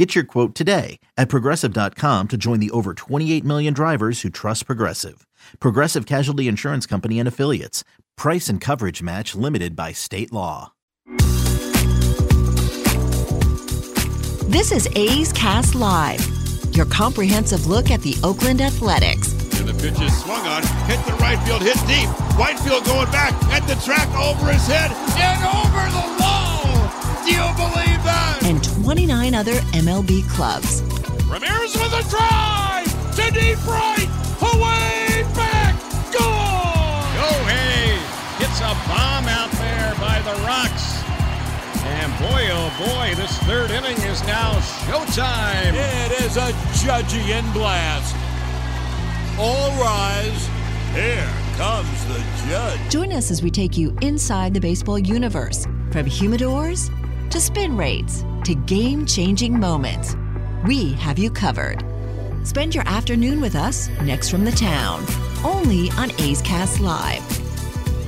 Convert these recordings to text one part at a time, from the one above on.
Get your quote today at progressive.com to join the over 28 million drivers who trust Progressive. Progressive Casualty Insurance Company and Affiliates. Price and coverage match limited by state law. This is A's Cast Live, your comprehensive look at the Oakland Athletics. And the pitch is swung on, hit the right field, hit deep. Whitefield going back at the track over his head and over the wall. Do you believe that? And 29 other MLB clubs. Ramirez with a drive to deep right, away back, gone. Go hey, hits a bomb out there by the Rocks. And boy, oh boy, this third inning is now showtime. It is a judging in blast. All rise. Here comes the judge. Join us as we take you inside the baseball universe from humidors to spin rates to game changing moments. We have you covered. Spend your afternoon with us next from the town, only on A's Cast Live.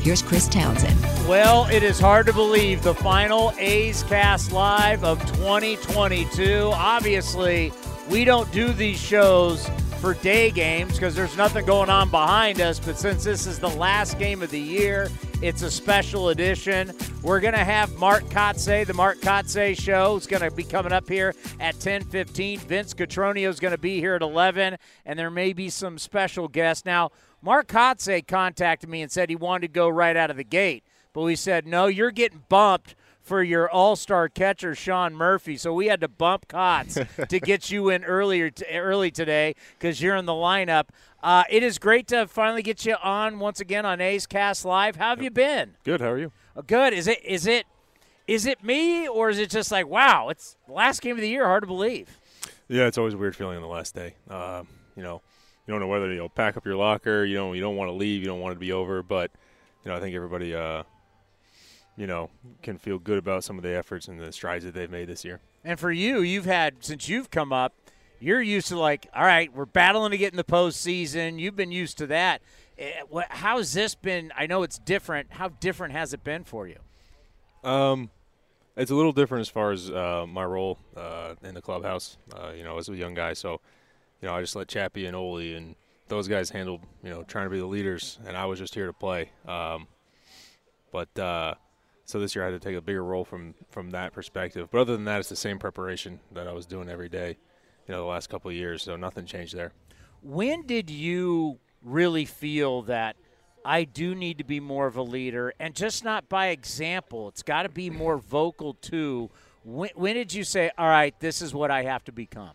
Here's Chris Townsend. Well, it is hard to believe the final A's Cast Live of 2022. Obviously, we don't do these shows for day games because there's nothing going on behind us. But since this is the last game of the year, it's a special edition. We're going to have Mark Kotsay, the Mark Kotsay Show. is going to be coming up here at 10:15. Vince Cotroneo is going to be here at 11, and there may be some special guests. Now, Mark Kotsay contacted me and said he wanted to go right out of the gate, but we said no. You're getting bumped for your all-star catcher Sean Murphy. So we had to bump Cots to get you in earlier t- early today because you're in the lineup. Uh, it is great to finally get you on once again on A's Cast Live. How have you been? Good. How are you? Uh, good. Is it is it is it me or is it just like wow? It's the last game of the year. Hard to believe. Yeah, it's always a weird feeling on the last day. Uh, you know, you don't know whether you'll pack up your locker. You don't you don't want to leave. You don't want it to be over. But you know, I think everybody uh, you know, can feel good about some of the efforts and the strides that they've made this year. And for you, you've had since you've come up, you're used to like, all right, we're battling to get in the postseason. You've been used to that. Eh, how's this been? I know it's different. How different has it been for you? Um, it's a little different as far as uh, my role uh, in the clubhouse. Uh, you know, as a young guy, so you know, I just let Chappie and Ole and those guys handled, you know, trying to be the leaders, and I was just here to play. Um, but uh, so this year I had to take a bigger role from from that perspective. But other than that, it's the same preparation that I was doing every day, you know, the last couple of years. So nothing changed there. When did you really feel that I do need to be more of a leader, and just not by example? It's got to be more vocal too. When, when did you say, "All right, this is what I have to become"?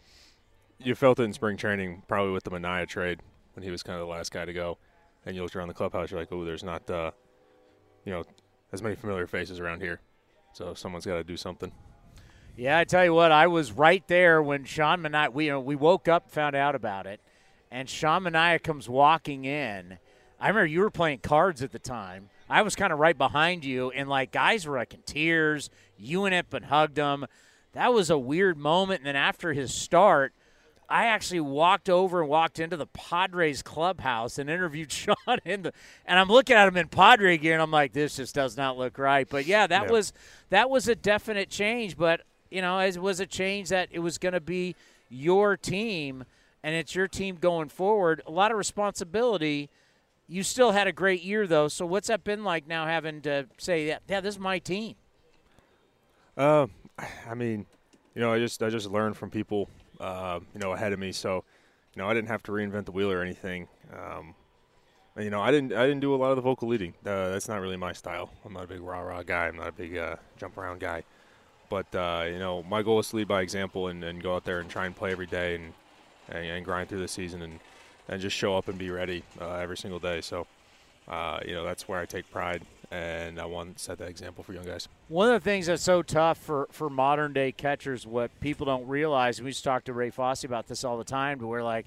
You felt it in spring training, probably with the Manaea trade when he was kind of the last guy to go, and you looked around the clubhouse. You're like, "Oh, there's not." Uh, you know, as many familiar faces around here. So someone's got to do something. Yeah, I tell you what, I was right there when Sean Manaea. We you know, we woke up, found out about it, and Sean Manaea comes walking in. I remember you were playing cards at the time. I was kind of right behind you, and like guys were like in tears. You went up and hugged him. That was a weird moment. And then after his start, I actually walked over and walked into the Padres clubhouse and interviewed Sean in the and I'm looking at him in Padre gear and I'm like, this just does not look right. But yeah, that was that was a definite change. But you know, it was a change that it was going to be your team and it's your team going forward. A lot of responsibility. You still had a great year though. So what's that been like now having to say, yeah, yeah this is my team? Uh, I mean, you know, I just I just learned from people uh, you know, ahead of me. So, you know, I didn't have to reinvent the wheel or anything. Um, you know, I didn't I didn't do a lot of the vocal leading. Uh, that's not really my style. I'm not a big rah rah guy. I'm not a big uh, jump around guy. But uh, you know, my goal is to lead by example and, and, go out there and try and play every day and and, and grind through the season and and just show up and be ready uh, every single day. So, uh, you know, that's where I take pride and I want to set that example for young guys. One of the things that's so tough for, for modern day catchers, what people don't realize, and we just talk to Ray Fosse about this all the time, but we're like,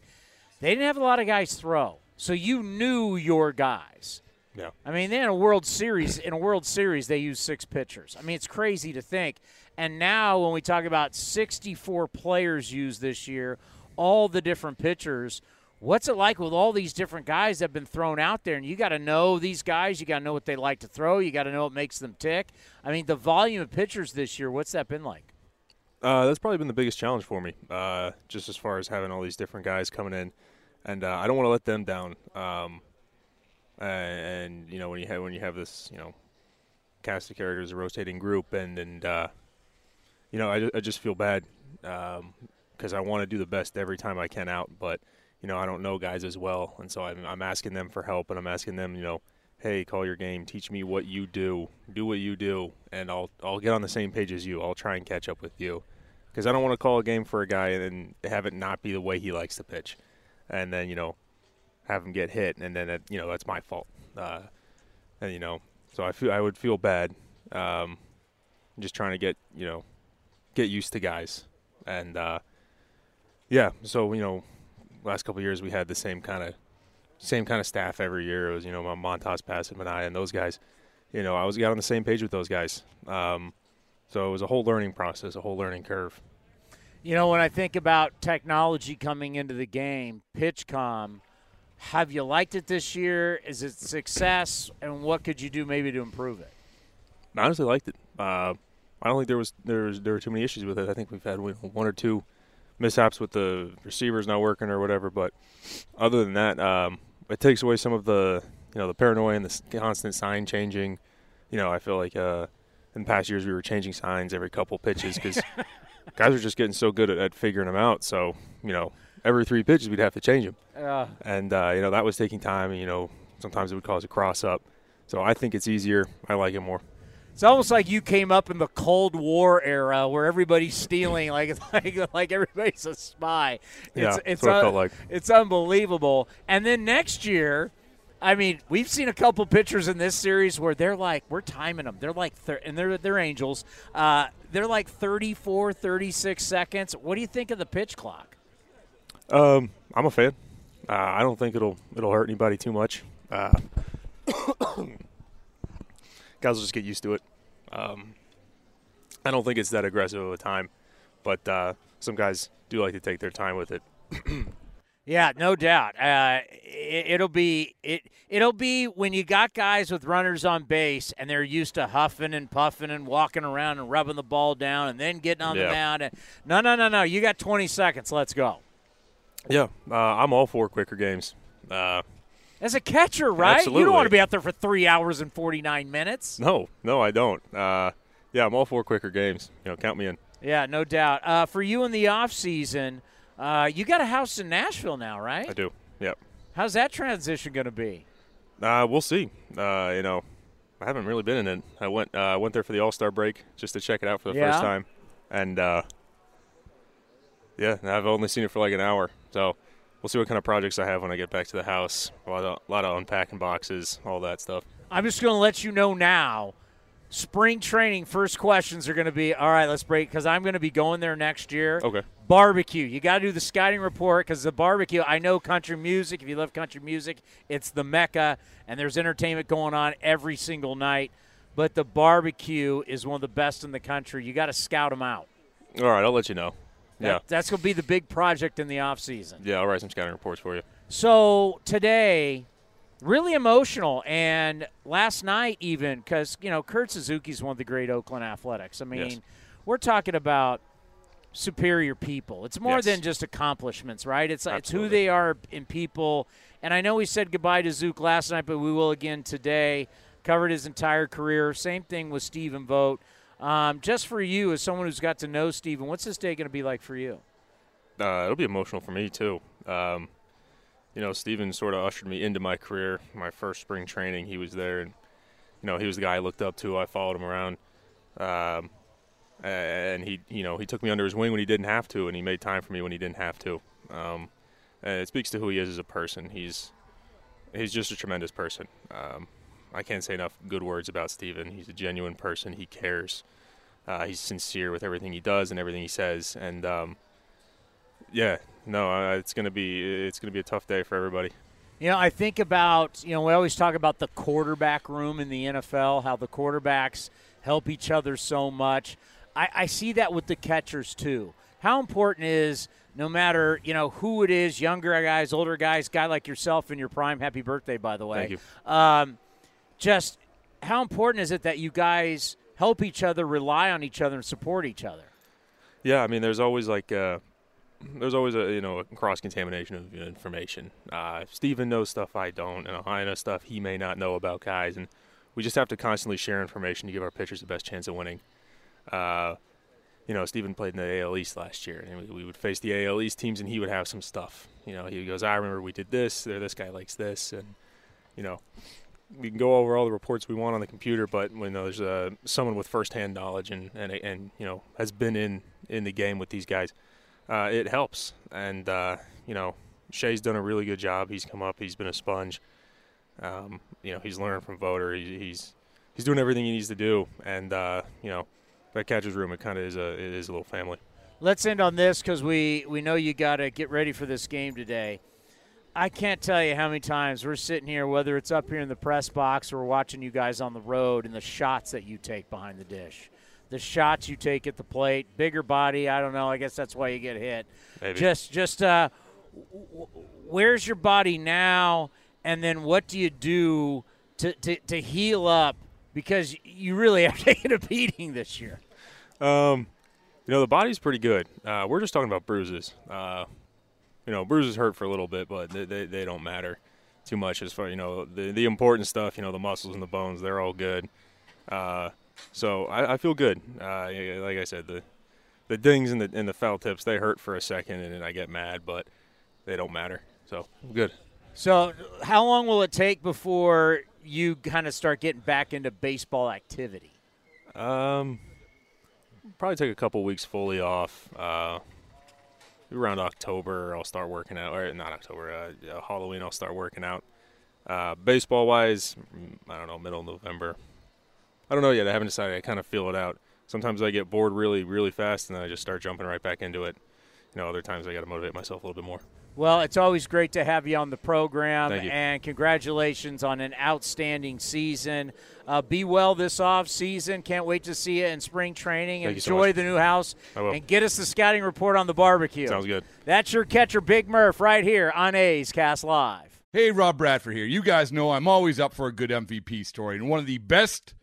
they didn't have a lot of guys throw. So you knew your guys. Yeah. I mean, in a World Series, in a World Series, they use six pitchers. I mean, it's crazy to think. And now, when we talk about 64 players used this year, all the different pitchers, what's it like with all these different guys that have been thrown out there? And you got to know these guys. You got to know what they like to throw. You got to know what makes them tick. I mean, the volume of pitchers this year, what's that been like? Uh, that's probably been the biggest challenge for me, uh, just as far as having all these different guys coming in, and uh, I don't want to let them down. Um, and you know when you have when you have this you know cast of characters, a rotating group, and and uh, you know I, I just feel bad because um, I want to do the best every time I can out, but you know I don't know guys as well, and so I'm, I'm asking them for help, and I'm asking them you know hey, call your game, teach me what you do, do what you do, and I'll I'll get on the same page as you. I'll try and catch up with you, because I don't want to call a game for a guy and have it not be the way he likes to pitch, and then you know have him get hit, and then it, you know that's my fault, uh, and you know so I feel I would feel bad, um, just trying to get you know get used to guys, and uh, yeah, so you know last couple years we had the same kind of same kind of staff every year. It was you know Montas, Manaea, and I and those guys. You know, I was got on the same page with those guys. Um, so it was a whole learning process, a whole learning curve. You know, when I think about technology coming into the game, PitchCom, have you liked it this year? Is it success? And what could you do maybe to improve it? I honestly liked it. Uh, I don't think there was there was there were too many issues with it. I think we've had one or two mishaps with the receivers not working or whatever. But other than that, um, it takes away some of the you know the paranoia and the constant sign changing. You know, I feel like uh, in past years we were changing signs every couple pitches because guys are just getting so good at, at, figuring them out. So you know, every three pitches we'd have to change them, uh. and uh, you know that was taking time. And, you know, sometimes it would cause a cross up. So I think it's easier. I like it more. It's almost like you came up in the Cold War era where everybody's stealing, like like like everybody's a spy. It's, yeah, it's what un- it felt like. It's unbelievable. And then next year, I mean, we've seen a couple pictures in this series where they're like, we're timing them. They're like, thir- and they're they're angels. Uh, they're like 34, 36 seconds. What do you think of the pitch clock? Um, I'm a fan. Uh, I don't think it'll it'll hurt anybody too much. Uh, guys will just get used to it. Um, I don't think it's that aggressive of a time, but uh, some guys do like to take their time with it. yeah, no doubt. Uh, it, will be it. It'll be when you got guys with runners on base and they're used to huffing and puffing and walking around and rubbing the ball down and then getting on yeah. the mound. And, no, no, no, no. You got 20 seconds. Let's go. Yeah, uh, I'm all for quicker games. Uh, as a catcher, right? Absolutely. You don't want to be out there for three hours and 49 minutes. No, no, I don't. Uh, yeah, I'm all for quicker games. You know, count me in. Yeah, no doubt. Uh, for you in the off season, uh, you got a house in Nashville now, right? I do. Yep. How's that transition going to be? Uh, we'll see. Uh, you know, I haven't really been in it. I went uh, went there for the All Star break just to check it out for the yeah. first time, and uh, yeah, I've only seen it for like an hour. So we'll see what kind of projects I have when I get back to the house. A lot of, a lot of unpacking boxes, all that stuff. I'm just going to let you know now. Spring training first questions are going to be all right. Let's break because I'm going to be going there next year. Okay. Barbecue. You got to do the scouting report because the barbecue. I know country music. If you love country music, it's the mecca, and there's entertainment going on every single night. But the barbecue is one of the best in the country. You got to scout them out. All right, I'll let you know. That, yeah. That's going to be the big project in the off season. Yeah, I'll write some scouting reports for you. So today, really emotional, and last night even because you know Kurt Suzuki is one of the great Oakland Athletics. I mean, yes. we're talking about superior people. It's more yes. than just accomplishments, right? It's Absolutely. it's who they are in people. And I know we said goodbye to Zook last night, but we will again today. Covered his entire career. Same thing with Stephen Vogt. Um, just for you, as someone who's got to know Stephen, what's this day going to be like for you? Uh, it'll be emotional for me too. Um, you know, Stephen sort of ushered me into my career. My first spring training, he was there, and you know, he was the guy I looked up to. I followed him around, um, and he, you know, he took me under his wing when he didn't have to, and he made time for me when he didn't have to. Um, and it speaks to who he is as a person. He's he's just a tremendous person. Um, I can't say enough good words about Stephen. He's a genuine person. He cares. Uh, he's sincere with everything he does and everything he says. And um, yeah, no, uh, it's gonna be it's gonna be a tough day for everybody. You know, I think about, you know, we always talk about the quarterback room in the NFL, how the quarterbacks help each other so much. I, I see that with the catchers too. How important is no matter, you know, who it is, younger guys, older guys, guy like yourself in your prime, happy birthday, by the way. Thank you. Um, just how important is it that you guys help each other, rely on each other, and support each other? Yeah, I mean, there's always like uh, there's always a you know a cross contamination of information. Uh, Stephen knows stuff I don't, and I know stuff he may not know about guys, and we just have to constantly share information to give our pitchers the best chance of winning. Uh, you know, Stephen played in the AL East last year, and we, we would face the AL East teams, and he would have some stuff. You know, he goes, "I remember we did this. There, this guy likes this," and you know, we can go over all the reports we want on the computer, but when there's uh, someone with firsthand knowledge and, and and you know has been in in the game with these guys, uh, it helps. And uh, you know, Shea's done a really good job. He's come up. He's been a sponge. Um, you know, he's learning from Voter. He, he's he's doing everything he needs to do. And uh, you know, that catcher's room, it kind of is a it is a little family. Let's end on this because we we know you got to get ready for this game today. I can't tell you how many times we're sitting here, whether it's up here in the press box or watching you guys on the road, and the shots that you take behind the dish, the shots you take at the plate, bigger body. I don't know. I guess that's why you get hit. Maybe. Just, just, uh, where's your body now, and then what do you do to to, to heal up? Because you really have taken a beating this year. Um, you know, the body's pretty good. Uh, we're just talking about bruises. Uh, you know, bruises hurt for a little bit, but they, they, they don't matter too much as far you know the the important stuff. You know, the muscles and the bones, they're all good. Uh, so I, I feel good. Uh, like I said, the the dings and the and the foul tips they hurt for a second, and then I get mad, but they don't matter. So I'm good. So, how long will it take before you kind of start getting back into baseball activity? Um, probably take a couple weeks fully off. Uh, around October, I'll start working out. Or not October, uh, Halloween, I'll start working out. Uh, baseball wise, I don't know, middle of November. I don't know yet. I haven't decided. I kind of feel it out. Sometimes I get bored really, really fast, and then I just start jumping right back into it. You know, other times I got to motivate myself a little bit more. Well, it's always great to have you on the program, Thank you. and congratulations on an outstanding season. Uh, be well this off season. Can't wait to see you in spring training. Thank you so Enjoy the new house, I will. and get us the scouting report on the barbecue. Sounds good. That's your catcher, Big Murph, right here on A's Cast Live. Hey, Rob Bradford here. You guys know I'm always up for a good MVP story, and one of the best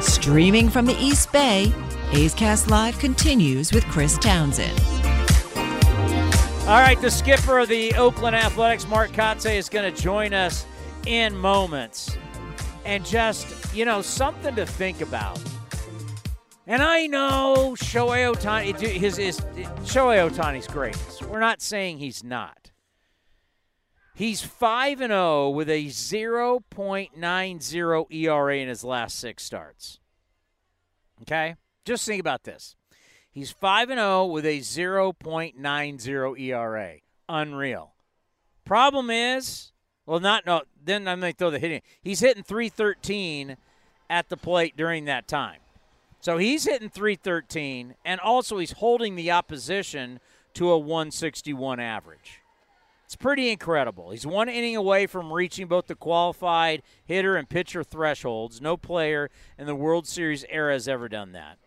Streaming from the East Bay, A's Cast Live continues with Chris Townsend. All right, the skipper of the Oakland Athletics, Mark Kotsay, is going to join us in moments. And just, you know, something to think about. And I know Shohei Ohtani, his, his, Shohei Ohtani's great. We're not saying he's not. He's 5 and 0 with a 0.90 ERA in his last 6 starts. Okay? Just think about this. He's 5 and 0 with a 0.90 ERA. Unreal. Problem is, well, not no. Then I'm going to throw the hitting. He's hitting 313 at the plate during that time. So he's hitting 313, and also he's holding the opposition to a 161 average. It's pretty incredible. He's one inning away from reaching both the qualified hitter and pitcher thresholds. No player in the World Series era has ever done that.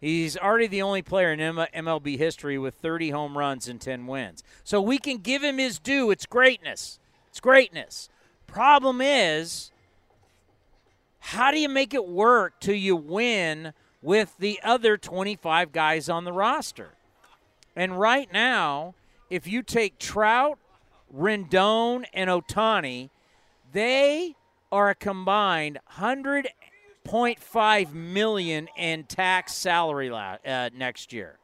He's already the only player in MLB history with 30 home runs and 10 wins. So we can give him his due. It's greatness. It's greatness. Problem is, how do you make it work till you win with the other 25 guys on the roster? And right now, if you take Trout, Rendon, and Ohtani, they are a combined 100.5 million in tax salary uh, next year.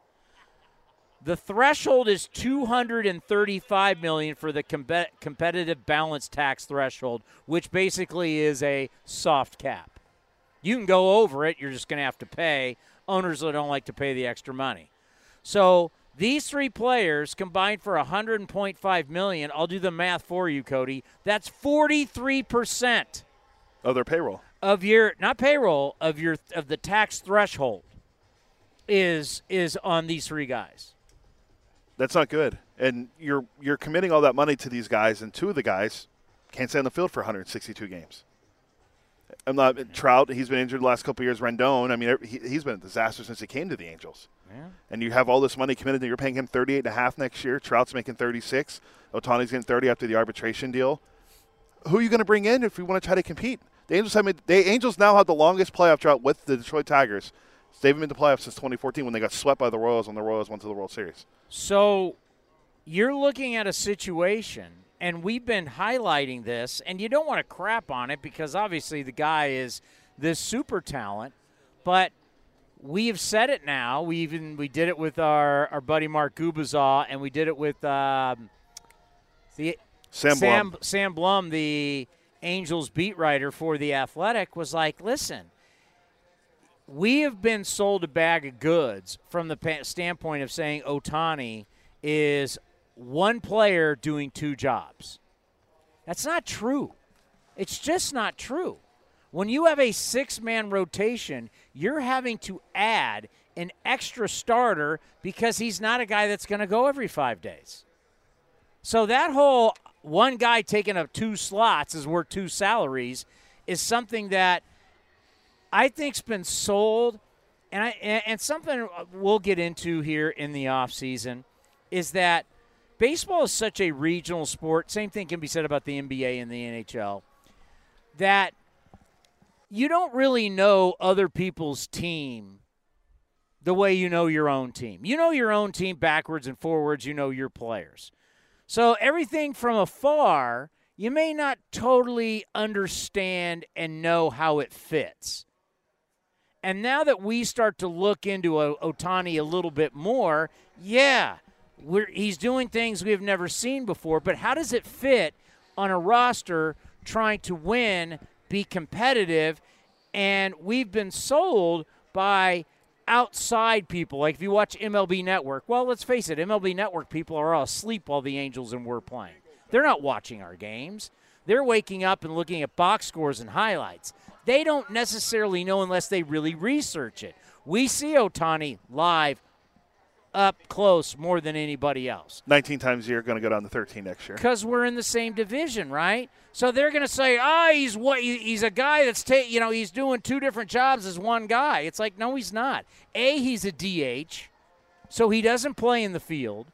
The threshold is 235 million for the com- competitive balance tax threshold, which basically is a soft cap. You can go over it, you're just going to have to pay. Owners that don't like to pay the extra money. So these three players combined for 100.5 million. I'll do the math for you, Cody. That's 43 percent of their payroll of your not payroll of your of the tax threshold is is on these three guys. That's not good. And you're you're committing all that money to these guys, and two of the guys can't stay on the field for 162 games. I'm not Trout. He's been injured the last couple years. Rendon. I mean, he, has been a disaster since he came to the Angels. Yeah. And you have all this money committed. To you're paying him 38 and a half next year. Trout's making 36. Ohtani's getting 30 after the arbitration deal. Who are you going to bring in if we want to try to compete? The Angels have made, the Angels now have the longest playoff drought with the Detroit Tigers. They've been in the playoffs since 2014 when they got swept by the Royals when the Royals went to the World Series. So you're looking at a situation and we've been highlighting this, and you don't want to crap on it because obviously the guy is this super talent, but we have said it now. We even we did it with our, our buddy Mark Gubicza, and we did it with um, the Sam, Sam Blum. Sam Blum, the Angels beat writer for the Athletic, was like, "Listen, we have been sold a bag of goods from the standpoint of saying Ohtani is one player doing two jobs. That's not true. It's just not true. When you have a six man rotation, you're having to add an extra starter because he's not a guy that's going to go every five days. So that whole one guy taking up two slots is worth two salaries is something that I think's been sold. And I and something we'll get into here in the offseason is that baseball is such a regional sport. Same thing can be said about the NBA and the NHL. That you don't really know other people's team the way you know your own team. You know your own team backwards and forwards, you know your players. So everything from afar, you may not totally understand and know how it fits. And now that we start to look into Ohtani a little bit more, yeah, he's doing things we have never seen before, but how does it fit on a roster trying to win, be competitive? And we've been sold by outside people. Like if you watch MLB Network, well, let's face it, MLB Network people are all asleep while the Angels and we're playing. They're not watching our games. They're waking up and looking at box scores and highlights. They don't necessarily know unless they really research it. We see Ohtani live up close more than anybody else. 19 times a year, going to go down to 13 next year. Because we're in the same division, right? So they're going to say, "Ah, oh, he's what? He's a guy that's ta- you know he's doing two different jobs as one guy." It's like, no, he's not. A, he's a DH, so he doesn't play in the field.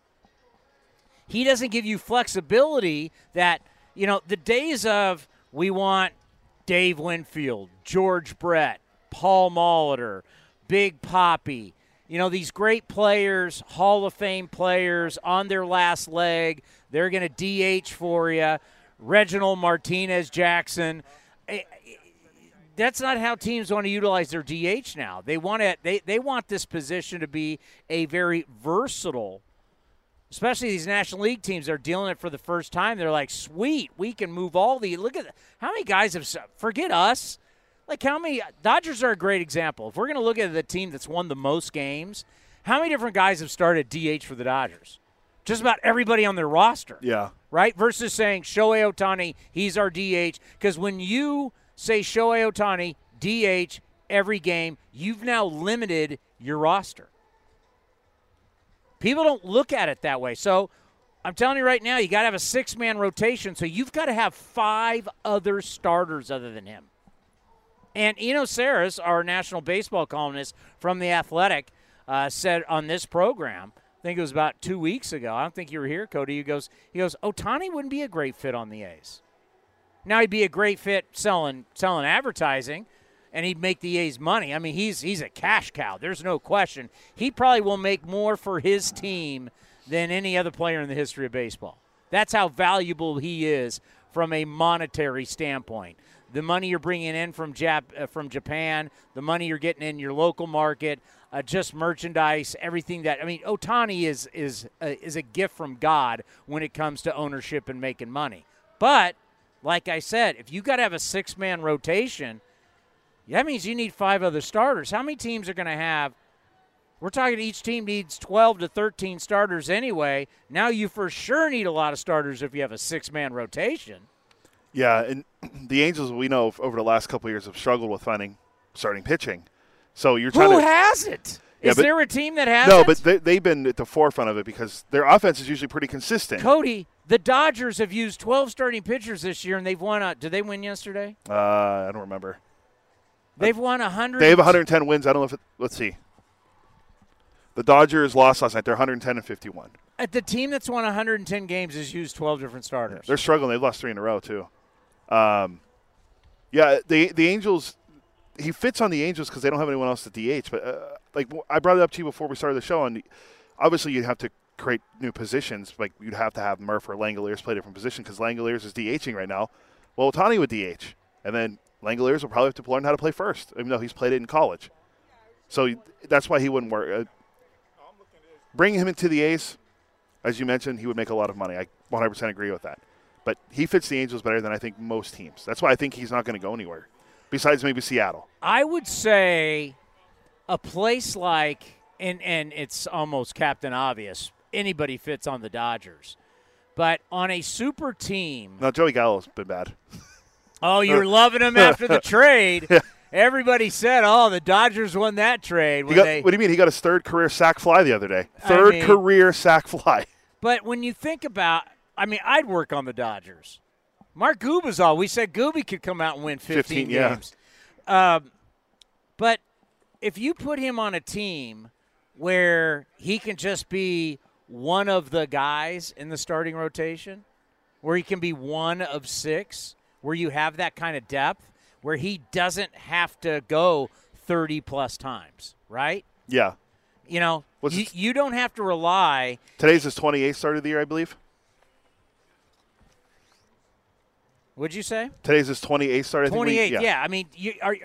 He doesn't give you flexibility that you know the days of we want Dave Winfield, George Brett, Paul Molitor, Big Poppy you know, these great players, Hall of Fame players on their last leg. They're going to DH for you. Reginald Martinez Jackson. That's not how teams want to utilize their DH now. They want it. They, they want this position to be a very versatile, especially these National League teams. They're dealing it for the first time. They're like, sweet, we can move all the. Look at how many guys have. Forget us. Like how many Dodgers are a great example. If we're going to look at the team that's won the most games, How many different guys have started DH for the Dodgers? Just about everybody on their roster. Yeah. Right? Versus saying Shohei Ohtani, he's our DH. Because when you say Shohei Ohtani, DH, every game, you've now limited your roster. People don't look at it that way. So I'm telling you right now, you got to have a six man rotation. So you've got to have five other starters other than him. And Eno Sarris, our national baseball columnist from The Athletic, uh, said on this program, I think it was about two weeks ago. I don't think you were here, Cody. He goes, he goes, Ohtani wouldn't be a great fit on the A's. Now he'd be a great fit selling selling advertising, and he'd make the A's money. I mean, he's he's a cash cow. There's no question. He probably will make more for his team than any other player in the history of baseball. That's how valuable he is from a monetary standpoint. The money you're bringing in from Jap- uh, from Japan, the money you're getting in your local market, uh, just merchandise, everything that I mean, Ohtani is is uh, is a gift from God when it comes to ownership and making money. But like I said, if you got to have a six man rotation, that means you need five other starters. How many teams are going to have? We're talking each team needs 12 to 13 starters anyway. Now you for sure need a lot of starters if you have a six man rotation. Yeah, and the Angels we know over the last couple years have struggled with finding starting pitching. So you're trying Who to has it? Yeah, Is but- there a team that has it? No, it? but they, they've been at the forefront of it because their offense is usually pretty consistent. Cody, the Dodgers have used 12 starting pitchers this year, and they've won. A, did they win yesterday? Uh, I don't remember. They've won 100. They have 110 wins. I don't know if it, let's see. The Dodgers lost last night. They're 110 and 51. At the team that's won 110 games has used 12 different starters. They're struggling. They've lost three in a row too. Um, yeah, the the Angels. He fits on the Angels because they don't have anyone else to DH. But uh, like I brought it up to you before we started the show, and obviously you'd have to create new positions. Like you'd have to have Murph or Langeliers play different position because Langeliers is DHing right now. Well, Ohtani would DH, and then Langeliers will probably have to learn how to play first, even though he's played it in college. So that's why he wouldn't work. Uh, bringing him into the A's, as you mentioned, he would make a lot of money. I 100% agree with that. But he fits the Angels better than I think most teams. That's why I think he's not going to go anywhere, besides maybe Seattle. I would say a place like, and, and it's almost Captain Obvious, anybody fits on the Dodgers. But on a super team, No, Joey Gallo's been bad. oh, you're loving him after the trade. Everybody said, oh, the Dodgers won that trade. When got, they, what do you mean? He got his third career sac fly the other day. Third mean- career sac fly. But when you think about, I mean, I'd work on the Dodgers. Mark Gubicza, we said Gooby could come out and win 15, 15, yeah. games. Um, but if you put him on a team where he can just be one of the guys in the starting rotation, where he can be one of six, where you have that kind of depth, where he doesn't have to go 30 plus times, right? Yeah. You know, What's you, you don't have to rely Today's his 28th start of the year, I believe. What'd you say? Today's his 28th start. I think we- 28. yeah. I mean, you, are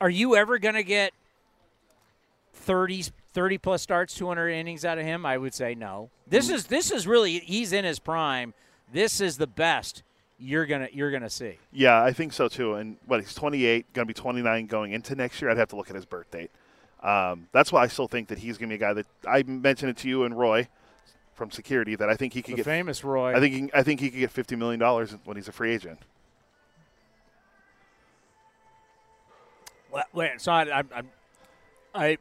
are- you ever going to get 30 30 plus starts, 200 innings out of him? I would say no. This Mm. is this is really he's in his prime. This is the best you're going to you're to see. Yeah, I think so too. And what he's 28, going to be 29 going into next year. I'd have to look at his birth date. Um, that's why I still think that he's going to be a guy that I mentioned it to you and Roy from security that I think he could The get. famous Roy. I think he, I think he could get 50 million dollars when he's a free agent. Wait, wait, so I I'm, I'm I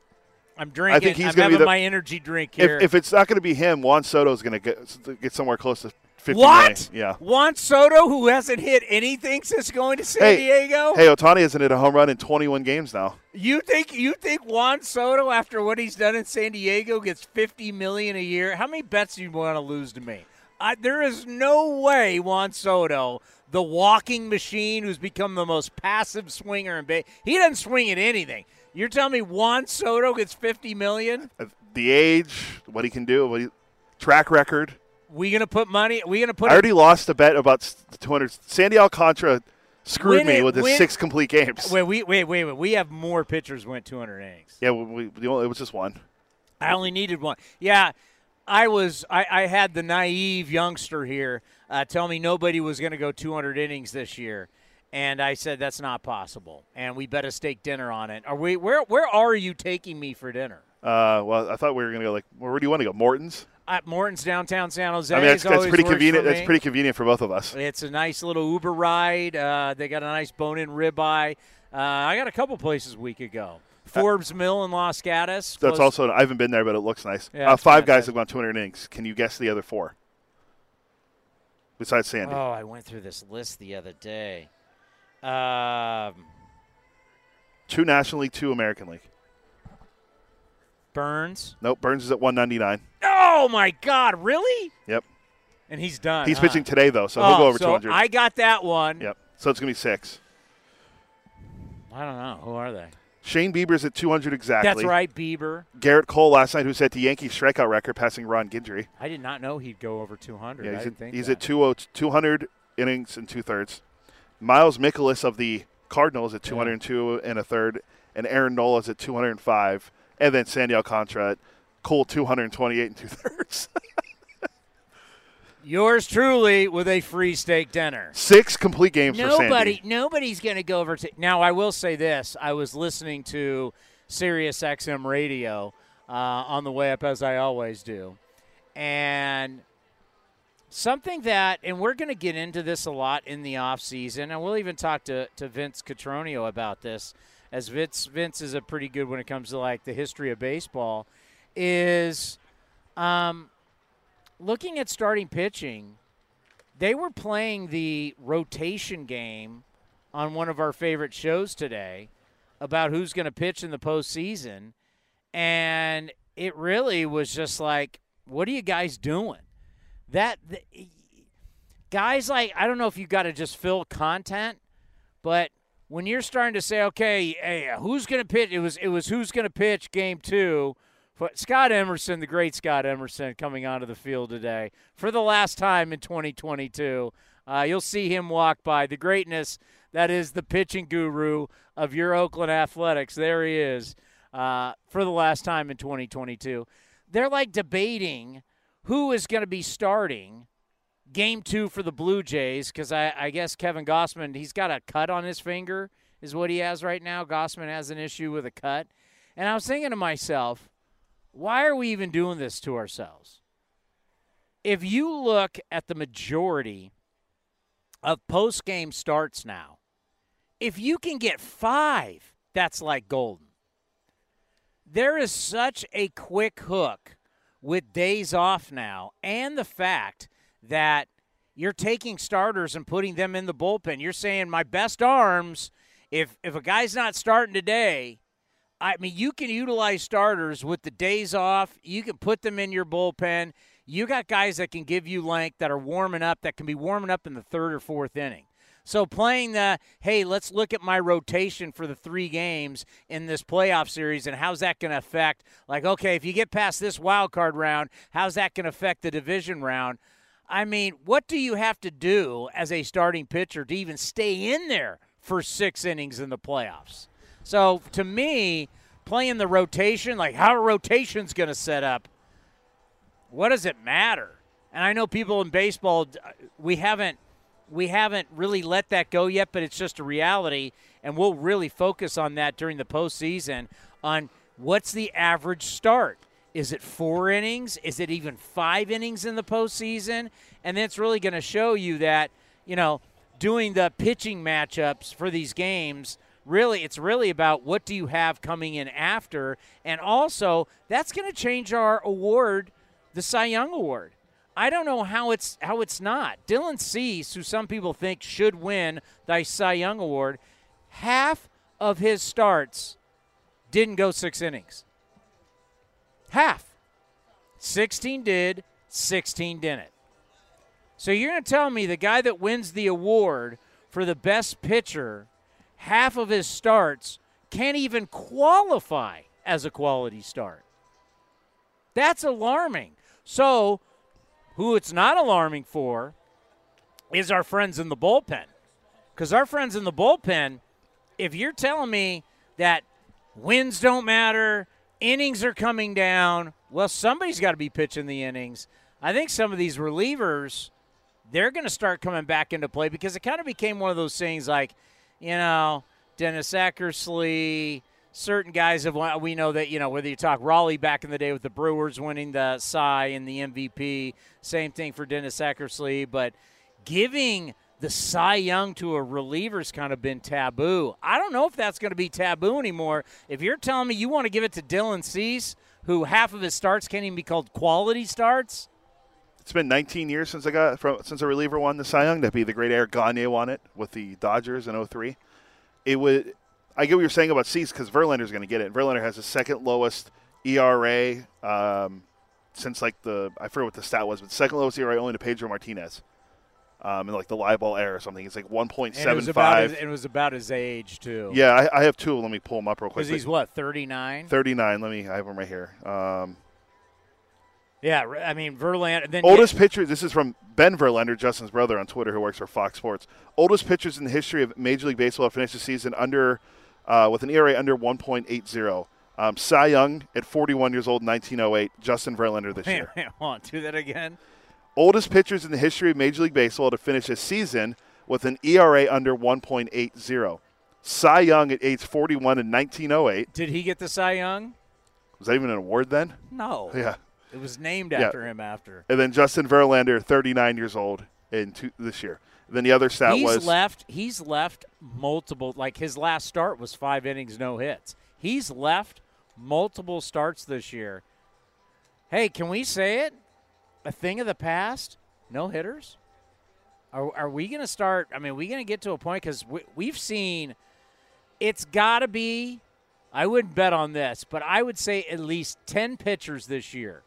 I'm drinking. I think he's I'm gonna be having the- my energy drink here. If, if it's not going to be him, Juan Soto's going to get get somewhere close to 50 what? Yeah. Juan Soto, who hasn't hit anything since going to San Hey, Diego. Hey, Ohtani hasn't hit a home run in 21 games now. You think you think Juan Soto, after what he's done in San Diego, gets fifty million a year? How many bets do you want to lose to me? I, there is no way Juan Soto, the walking machine, who's become the most passive swinger in base, he doesn't swing at anything. You're telling me Juan Soto gets fifty million? The age, what he can do, what he, track record. We gonna put money? We gonna put? I already lost a bet about s- 200. Sandy Alcantara screwed Win me it, with his win- six complete games. wait, we wait, wait, wait. We have more pitchers went 200 innings. Yeah, we, we, the only, it was just one. I only needed one. Yeah, I was. I, I had the naive youngster here uh, tell me nobody was going to go 200 innings this year, and I said that's not possible. And we bet a steak dinner on it. Are we? Where Where are you taking me for dinner? Uh, well, I thought we were going to go like, where do you want to go? Morton's. At Morton's downtown San Jose. I mean, that's, that's pretty convenient. for That's pretty convenient for both of us. It's a nice little Uber ride. Uh, they got a nice bone-in ribeye. Uh, I got a couple places we could go. Forbes Mill in Los Gatos. That's also. I haven't been there, but it looks nice. Yeah, uh, five guys have gone 200 innings. Can you guess the other four? Besides Sandy, Oh, I went through this list the other day. Um, two National League, two American League. Burns. Nope, Burns is at 199. Oh my God! Really? Yep, And he's done. he's huh? pitching today though, so he'll Oh, go over so 200. I got that one. Yep, so it's gonna be six. I don't know who are they. Shane Bieber's at 200 exactly. That's right, Bieber. Gerrit Cole last night, who set the Yankees strikeout record, passing Ron Guidry. I did not know he'd go over 200. Yeah, I he's, didn't at, think he's at 20 200 innings and two thirds. Miles Mikolas of the Cardinals at 202 and a third, and Aaron Nola's at 205, and then Sandy Alcantara Cole 228 and two thirds. Yours truly with a free steak dinner. Six complete games for Nobody, nobody's going to go over to. Now, I will say this: I was listening to Sirius XM radio uh, on the way up, as I always do, and something that, and we're going to get into this a lot in the off season, and we'll even talk to to Vince Cotroneo about this, as Vince Vince is a pretty good when it comes to like the history of baseball, is. Um, looking at starting pitching, they were playing the rotation game on one of our favorite shows today about who's going to pitch in the postseason. And it really was just like, what are you guys doing? That th- guys like I don't know if you got to just fill content, but when you're starting to say, okay, hey, who's going to pitch? It was it was who's going to pitch game two. But Scott Emerson, the great Scott Emerson, coming onto the field today for the last time in 2022. Uh, you'll see him walk by. The greatness that is the pitching guru of your Oakland Athletics. There he is uh, for the last time in 2022. They're like debating who is going to be starting game two for the Blue Jays because I, I guess Kevin Gausman, he's got a cut on his finger, is what he has right now. Gossman has an issue with a cut. And I was thinking to myself, why are we even doing this to ourselves? If you look at the majority of post game starts now, if you can get five, that's like golden. There is such a quick hook with days off now, and the fact that you're taking starters and putting them in the bullpen. You're saying my best arms, if if a guy's not starting today, I mean, you can utilize starters with the days off. You can put them in your bullpen. You got guys that can give you length that are warming up, that can be warming up in the third or fourth inning. So playing the, hey, let's look at my rotation for the three games in this playoff series and how's that going to affect, like, okay, if you get past this wild card round, how's that going to affect the division round? I mean, what do you have to do as a starting pitcher to even stay in there for six innings in the playoffs? So to me, playing the rotation, like how a rotation's going to set up, what does it matter? And I know people in baseball, uh, we haven't we haven't really let that go yet, but it's just a reality, and we'll really focus on that during the postseason on what's the average start. Is it four innings? Is it even five innings in the postseason? And then it's really going to show you that, you know, doing the pitching matchups for these games really it's really about what do you have coming in after and also that's going to change our award the cy young award i don't know how it's how it's not dylan cease who some people think should win the cy young award half of his starts didn't go six innings half 16 did 16 didn't so you're going to tell me the guy that wins the award for the best pitcher half of his starts can't even qualify as a quality start. That's alarming. So, who it's not alarming for is our friends in the bullpen. Because our friends in the bullpen, if you're telling me that wins don't matter, innings are coming down, well, somebody's got to be pitching the innings. I think some of these relievers, they're going to start coming back into play because it kind of became one of those things like, you know, Dennis Eckersley, certain guys have won. We know that you know whether you talk Rollie back in the day with the Brewers winning the Cy and the MVP. Same thing for Dennis Eckersley, but giving the Cy Young to a reliever's kind of been taboo. I don't know if that's going to be taboo anymore. If you're telling me you want to give it to Dylan Cease, who half of his starts can't even be called quality starts. It's been 19 years since I got from since a reliever won the Cy Young. That'd be the great Eric Gagne won it with the Dodgers in 03. It would. I get what you're saying about Cease because Verlander's going to get it. Verlander has the second lowest ERA um, since like the I forget what the stat was, but second lowest ERA only to Pedro Martinez. Um, in like the live ball era or something, it's like 1.75. It was about his age too. Yeah, I, I have two. Let me pull them up real quick. Because he's what 39. 39. Let me. I have them right here. Um, yeah, I mean Verlander. Then oldest pitcher. This is from Ben Verlander, Justin's brother on Twitter, who works for Fox Sports. Oldest pitchers in the history of Major League Baseball finished the season under uh, with an ERA under 1.80. Um, Cy Young at 41 years old, 1908. Justin Verlander this wait, year. Wait, hold on, do that again. Oldest pitchers in the history of Major League Baseball to finish a season with an ERA under 1.80. Cy Young at age 41 in 1908. Did he get the Cy Young? Was that even an award then? No. Yeah. It was named after yeah. him after. And then Justin Verlander, 39 years old in two, this year. And then the other stat he's was left. He's left multiple. Like his last start was five innings, no hits. He's left multiple starts this year. Hey, can we say it? A thing of the past. No hitters. Are, are we going to start? I mean, are we going to get to a point because we, we've seen. It's got to be. I wouldn't bet on this, but I would say at least ten pitchers this year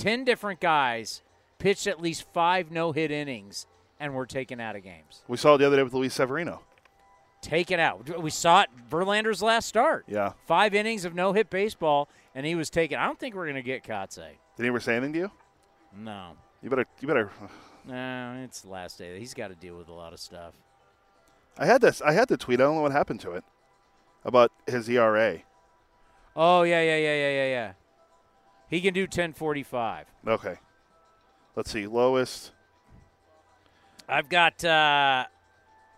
10 different guys pitched at least five no hit innings and were taken out of games. We saw it the other day with Luis Severino. Taken out. We saw it Verlander's last start. Yeah. Five innings of no hit baseball, and he was taken. I don't think we're going to get Kotsay. Did he ever say anything to you? No. You better. You better. No, it's the last day. He's got to deal with a lot of stuff. I had this. I had the tweet. I don't know what happened to it about his ERA. Oh yeah, yeah, yeah, yeah, yeah, yeah. He can do 1045. Okay. Let's see. Lowest. I've got uh,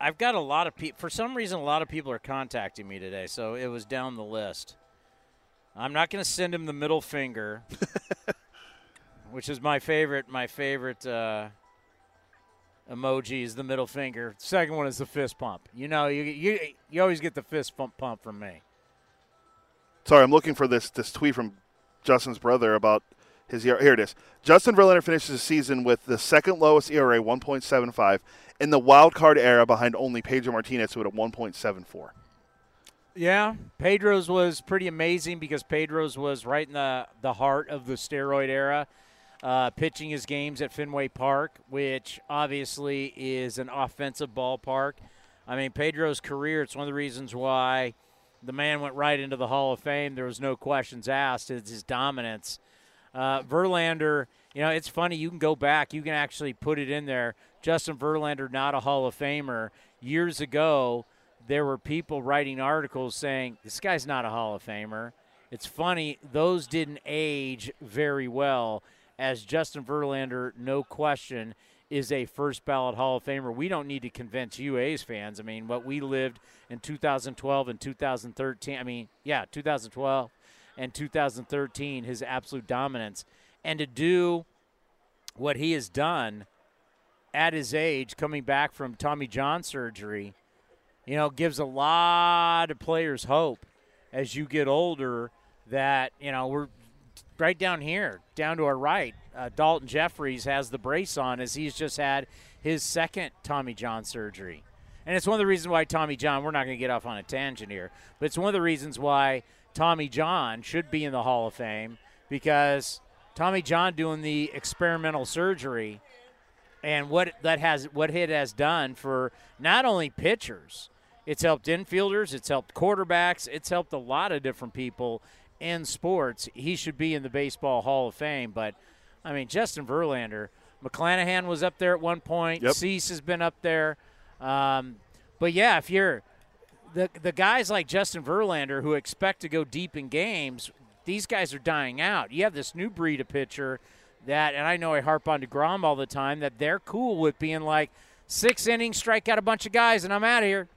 I've got a lot of people. For some reason, a lot of people are contacting me today, so it was down the list. I'm not going to send him the middle finger, which is my favorite. My favorite uh, emoji is the middle finger. Second one is the fist pump. You know, you you you always get the fist pump pump from me. Sorry, I'm looking for this this tweet from Justin's brother about his ERA. Here it is. Justin Verlander finishes the season with the second lowest ERA, 1.75, in the wild card era behind only Pedro Martinez, who had a 1.74. Yeah, Pedro's was pretty amazing because Pedro's was right in the, the heart of the steroid era, uh, pitching his games at Fenway Park, which obviously is an offensive ballpark. I mean, Pedro's career, it's one of the reasons why – the man went right into the Hall of Fame. There was no questions asked. It's his dominance. Uh, Verlander, you know, it's funny. You can go back. You can actually put it in there. Justin Verlander, not a Hall of Famer. Years ago, there were people writing articles saying this guy's not a Hall of Famer. It's funny; those didn't age very well. As Justin Verlander, no question, is a first ballot Hall of Famer. We don't need to convince you A's fans. I mean, what we lived in 2012 and 2013. I mean, yeah, 2012 and 2013, his absolute dominance, and to do what he has done at his age, coming back from Tommy John surgery, you know, gives a lot of players hope as you get older. That you know we're right down here, down to our right. Uh, Daulton Jefferies has the brace on as he's just had his second Tommy John surgery. And it's one of the reasons why Tommy John, we're not going to get off on a tangent here, but it's one of the reasons why Tommy John should be in the Hall of Fame because Tommy John doing the experimental surgery and what that has what it has done for not only pitchers, it's helped infielders, it's helped quarterbacks, it's helped a lot of different people in sports. He should be in the Baseball Hall of Fame, but I mean Justin Verlander, McClanahan was up there at one point. Yep. Cease has been up there. Um, but yeah, if you're the the guys like Justin Verlander who expect to go deep in games, these guys are dying out. You have this new breed of pitcher that, and I know I harp on Degrom all the time that they're cool with being like six innings, strike out a bunch of guys, and I'm out of here.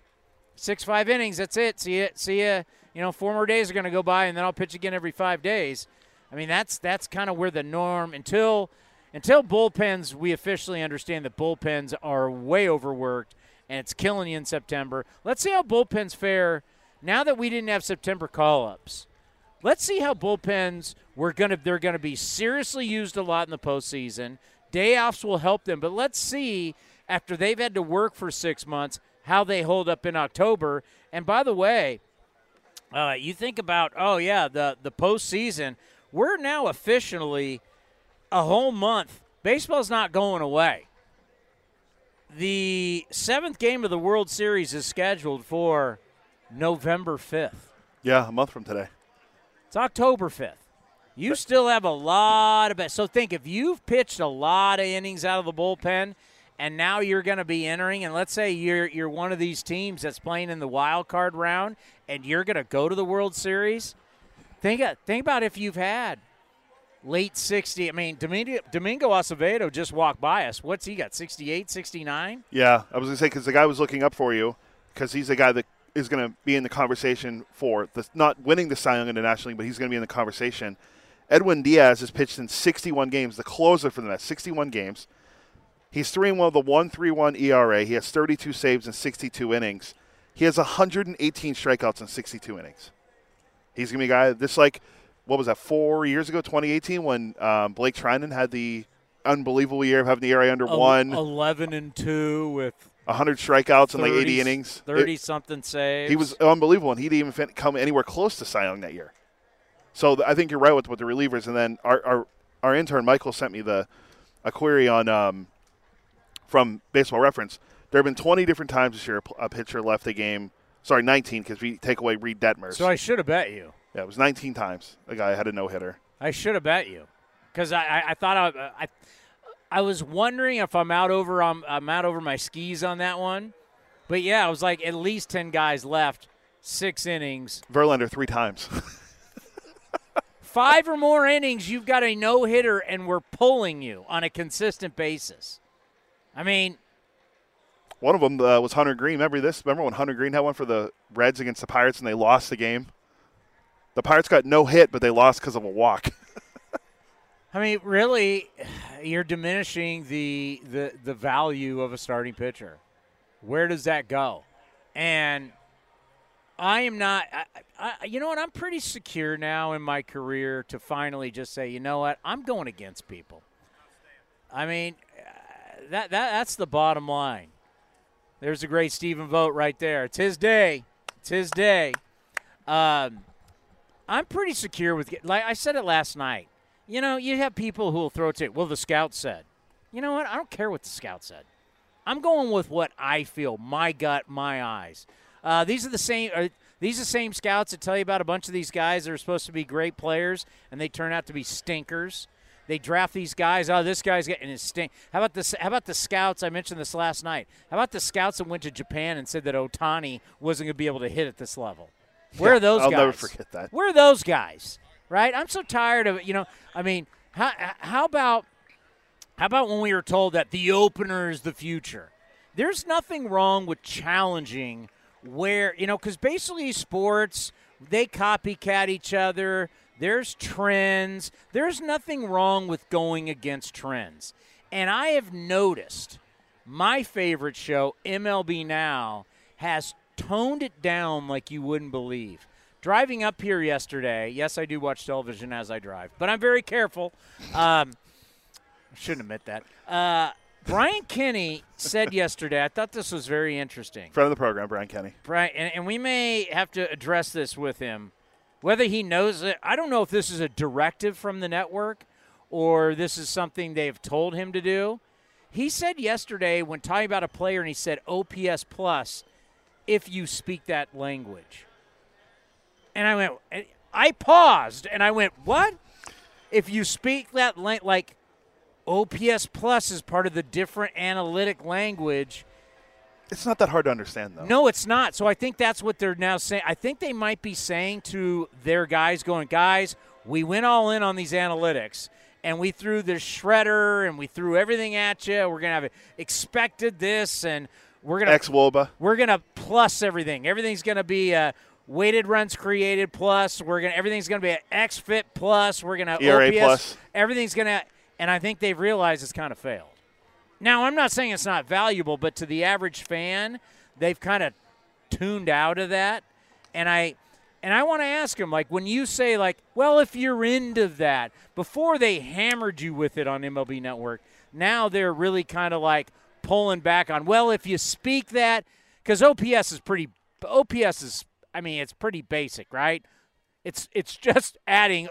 Six five innings, that's it. See you, see you You know, four more days are going to go by, and then I'll pitch again every five days. I mean, that's that's kind of where the norm until until bullpens. We officially understand that bullpens are way overworked, and it's killing you in September. Let's see how bullpens fare now that we didn't have September call-ups. Let's see how bullpens we're gonna they're gonna be seriously used a lot in the postseason. Day offs will help them, but let's see after they've had to work for six months how they hold up in October. And by the way, uh, you think about oh yeah the the postseason. We're now officially a whole month. Baseball's not going away. The seventh game of the World Series is scheduled for November fifth. Yeah, a month from today. It's October 5th. You still have a lot of So think if you've pitched a lot of innings out of the bullpen and now you're going to be entering and let's say you're you're one of these teams that's playing in the wild card round and you're going to go to the World Series, think uh, think about if you've had late 60. I mean, Domingo, Domingo Acevedo just walked by us. What's he got? 68, 69? Yeah, I was going to say cuz the guy was looking up for you cuz he's the guy that is going to be in the conversation for the, not winning the Cy Young in the National League, but he's going to be in the conversation. Edwin Diaz has pitched in 61 games, the closer for the Mets, 61 games. He's 3 1 with a 1.31 ERA. He has 32 saves in 62 innings. He has 118 strikeouts in 62 innings. He's going to be a guy, this like, what was that, four years ago, 2018, when um, Blake Treinen had the unbelievable year of having the ERA under one. 11 and 2 with 100 strikeouts in like 80 innings. 30 it, something saves. He was unbelievable, and he didn't even come anywhere close to Cy Young that year. So I think you're right with, with the relievers. And then our, our, our intern, Michael, sent me the a query on um, from Baseball Reference. There have been 20 different times this year a pitcher left a game. Sorry, 19 because we take away Reid Detmers. So I should have bet you. Yeah, it was 19 times a guy had a no hitter. I should have bet you because I, I, I, thought I, uh, I I was wondering if I'm out over I'm, I'm out over my skis on that one. But yeah, I was like at least 10 guys left, 6 innings. Verlander 3 times. Five or more innings, you've got a no-hitter and we're pulling you on a consistent basis. I mean, one of them uh, was Hunter Greene. Remember this? Remember when Hunter Greene had one for the Reds against the Pirates and they lost the game? The Pirates got no hit, but they lost because of a walk. I mean, really, you're diminishing the, the the value of a starting pitcher. Where does that go? And I am not. I, I, you know what? I'm pretty secure now in my career to finally just say, you know what? I'm going against people. I mean, that that that's the bottom line. There's a great Stephen Vogt right there. It's his day. It's his day. Um, I'm pretty secure with. Like I said it last night. You know, you have people who will throw it to, well, the scout said. You know what? I don't care what the scout said. I'm going with what I feel, my gut, my eyes. Uh, these are the same. Are, these are the same scouts that tell you about a bunch of these guys that are supposed to be great players, and they turn out to be stinkers. They draft these guys. Oh, this guy's getting his stink. How about this? How about the scouts? I mentioned this last night. How about the scouts that went to Japan and said that Ohtani wasn't going to be able to hit at this level? Where yeah, are those I'll guys? I'll never forget that. Where are those guys? right? I'm so tired of it. You know, I mean, how, how about how about when we were told that the opener is the future? There's nothing wrong with challenging where you know because basically sports they copycat each other. There's trends. There's nothing wrong with going against trends. And I have noticed my favorite show, MLB Now, has toned it down like you wouldn't believe. Driving up here yesterday, yes, I do watch television as I drive, but I'm very careful. Um, shouldn't admit that. Uh, Brian Kenny said yesterday, I thought this was very interesting. Friend of the program, Brian Kenny. Brian, and, and we may have to address this with him. Whether he knows it, I don't know if this is a directive from the network or this is something they've told him to do. He said yesterday when talking about a player, and he said OPS plus if you speak that language. And I went, I paused and I went, what? If you speak that like OPS Plus is part of the different analytic language. It's not that hard to understand, though. No, it's not. So I think that's what they're now saying. I think they might be saying to their guys, going, guys, we went all in on these analytics and we threw the shredder and we threw everything at you. We're going to have expected this and we're going to xwOBA. We're going to plus everything. Everything's going to be uh, weighted runs created plus. We're gonna everything's gonna be an xFIP plus. We're gonna ERA OPS, plus. Everything's gonna, and I think they've realized it's kind of failed. Now I'm not saying it's not valuable, but to the average fan, they've kind of tuned out of that, and I. And I want to ask them, like, when you say, like, well, if you're into that, before they hammered you with it on MLB Network, now they're really kind of like pulling back on, well, if you speak that, because OPS is pretty, OPS is, I mean, it's pretty basic, right? It's it's just adding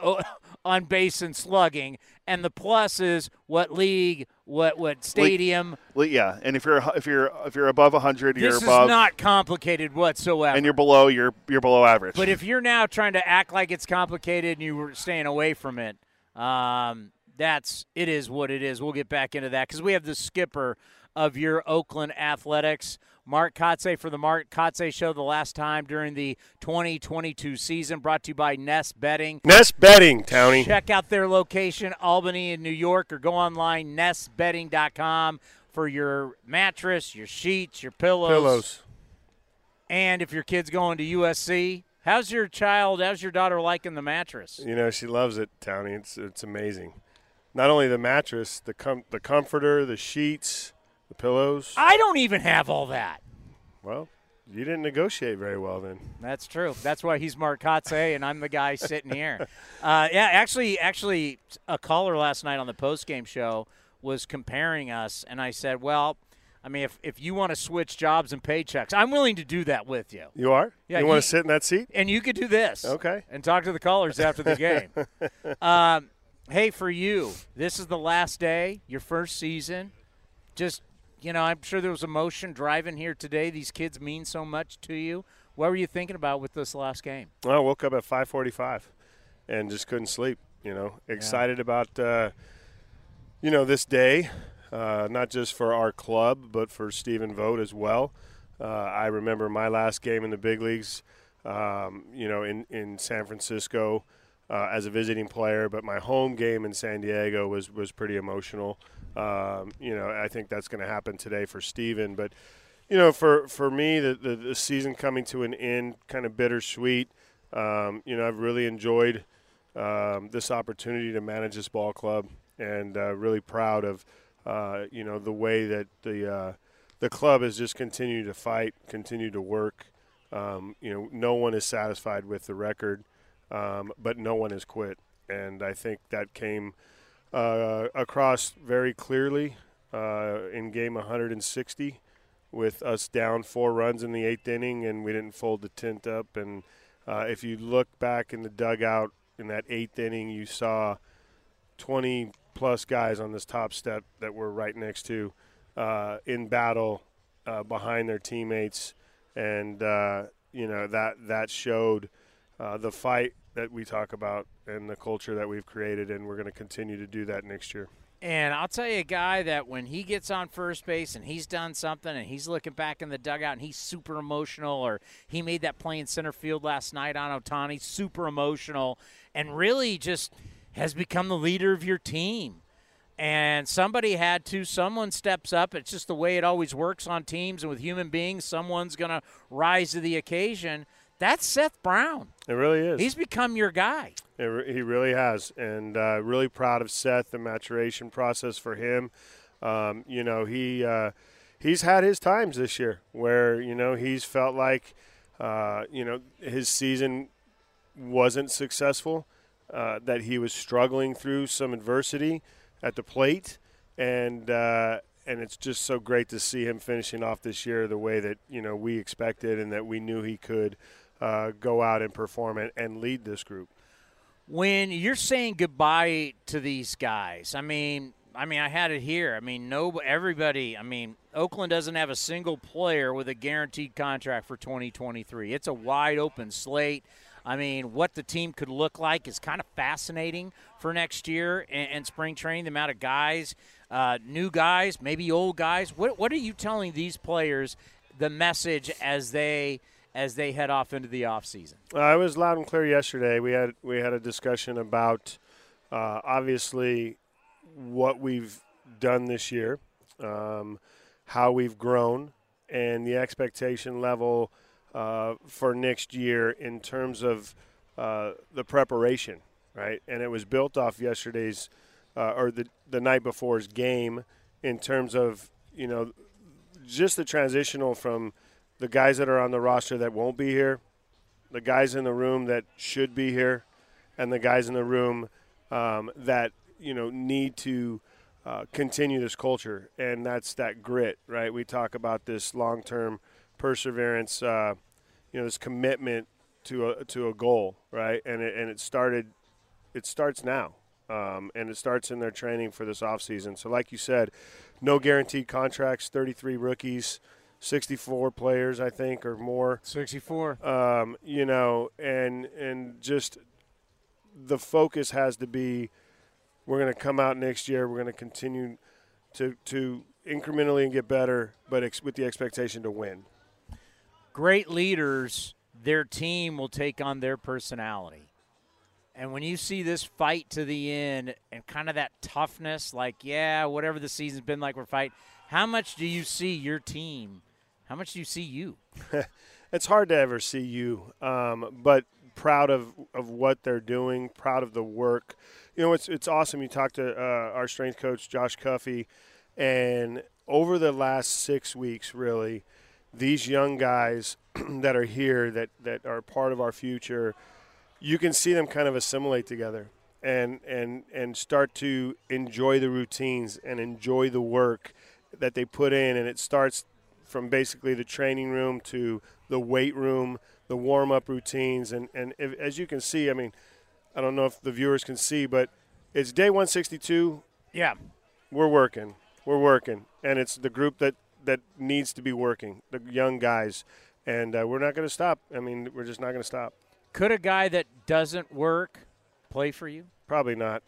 on base and slugging, and the plus is what league, what what stadium. Well, yeah, and if you're if you're if you're above 100, you're This is not complicated whatsoever. and you're below, you're you're below average. But if you're now trying to act like it's complicated and you were staying away from it, um, that's it is what it is. We'll get back into that because we have the skipper of your Oakland Athletics, Mark Kotsay, for the Mark Kotsay Show. The last time during the 2022 season, brought to you by Nest Bedding. Nest Bedding, Townie. Check out their location, Albany in New York, or go online, nestbedding.com for your mattress, your sheets, your pillows. Pillows. And if your kid's going to USC, how's your child, how's your daughter liking the mattress? You know, she loves it, Townie. It's it's amazing. Not only the mattress, the com- the comforter, the sheets, the pillows. I don't even have all that. Well, you didn't negotiate very well then. That's true. That's why he's Mark Kotsay and I'm the guy sitting here. Uh, yeah, actually, actually, a caller last night on the post game show was comparing us, and I said, well, I mean, if, if you want to switch jobs and paychecks, I'm willing to do that with you. You are? Yeah, You want to sit in that seat? And you could do this. Okay. And talk to the callers after the game. um, hey, for you, this is the last day, your first season. Just, you know, I'm sure there was emotion driving here today. These kids mean so much to you. What were you thinking about with this last game? Well, I woke up at 5:45 and just couldn't sleep. You know, excited about uh, you know this day, uh, not just for our club but for Stephen Vogt as well. Uh, I remember my last game in the big leagues, um, you know, in in San Francisco uh, as a visiting player, but my home game in San Diego was was pretty emotional. Um, you know, I think that's going to happen today for Stephen, but you know, for for me, the, the the season coming to an end, kind of bittersweet. Um, you know, I've really enjoyed um, this opportunity to manage this ball club, and uh, really proud of uh, you know the way that the uh, the club has just continued to fight, continued to work. Um, you know, no one is satisfied with the record, um, but no one has quit, and I think that came uh, across very clearly uh, in game 160 with us down four runs in the eighth inning, and we didn't fold the tent up. And uh, if you look back in the dugout in that eighth inning, you saw 20 plus guys on this top step that we're right next to uh, in battle uh, behind their teammates, and uh, you know that that showed the fight that we talk about and the culture that we've created, and we're going to continue to do that next year. And I'll tell you a guy that when he gets on first base and he's done something and he's looking back in the dugout and he's super emotional, or he made that play in center field last night on Ohtani, super emotional, and really just has become the leader of your team. And somebody had to, someone steps up. It's just the way it always works on teams and with human beings. Someone's going to rise to the occasion. That's Seth Brown. It really is. He's become your guy. It re- he really has, and uh, really proud of Seth. The maturation process for him. Um, you know, he uh, he's had his times this year where you know he's felt like uh, you know his season wasn't successful, uh, that he was struggling through some adversity at the plate, and uh, and it's just so great to see him finishing off this year the way that you know we expected and that we knew he could uh, go out and perform and, and lead this group. when you're saying goodbye to these guys, I mean, I mean, I had it here. I mean, no, everybody. I mean, Oakland doesn't have a single player with a guaranteed contract for 2023. It's a wide open slate. I mean, what the team could look like is kind of fascinating for next year and, and spring training. The amount of guys, uh, new guys, maybe old guys. What what are you telling these players? The message as they as they head off into the offseason? Uh, I was loud and clear yesterday. We had we had a discussion about uh, obviously what we've done this year, um, how we've grown, and the expectation level uh, for next year in terms of uh, the preparation, right? And it was built off yesterday's uh, or the the night before's game in terms of you know just the transitional from the guys that are on the roster that won't be here, the guys in the room that should be here, and the guys in the room um, that you know need to uh, continue this culture, and that's that grit, right? We talk about this long-term perseverance, uh, you know, this commitment to a to a goal, right? And it, and it started, it starts now, um, and it starts in their training for this offseason. So, like you said, no guaranteed contracts, 33 rookies. 64 players, I think, or more. 64. Um, you know, and and just the focus has to be we're going to come out next year. We're going to continue to to incrementally and get better, but ex- with the expectation to win. Great leaders, their team will take on their personality. And when you see this fight to the end and kind of that toughness, like, yeah, whatever the season's been like, we're fighting, how much do you see your team? How much do you see you? it's hard to ever see you, um, but proud of, of what they're doing, proud of the work. You know, it's, it's awesome. You talked to uh, our strength coach, Josh Cuffey, and over the last six weeks, really, these young guys that are here that, that are part of our future, you can see them kind of assimilate together and, and, and start to enjoy the routines and enjoy the work that they put in. And it starts from basically the training room to the weight room, the warm up routines. And, and if, as you can see, I mean, I don't know if the viewers can see, but it's day 162. Yeah. We're working. We're working. And it's the group that, that needs to be working, the young guys. And uh, we're not going to stop. I mean, we're just not going to stop. Could a guy that doesn't work play for you? Probably not.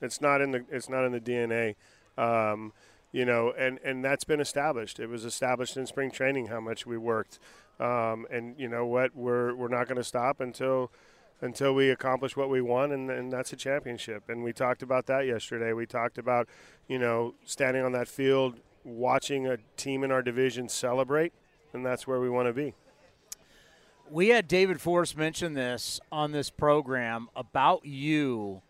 It's not in the it's not in the DNA. Um, you know, and, and that's been established. It was established in spring training how much we worked, um, and you know what, we're we're not going to stop until until we accomplish what we want, and, and that's a championship. And we talked about that yesterday. We talked about you know standing on that field, watching a team in our division celebrate, and that's where we want to be. We had David Forst mention this on this program about you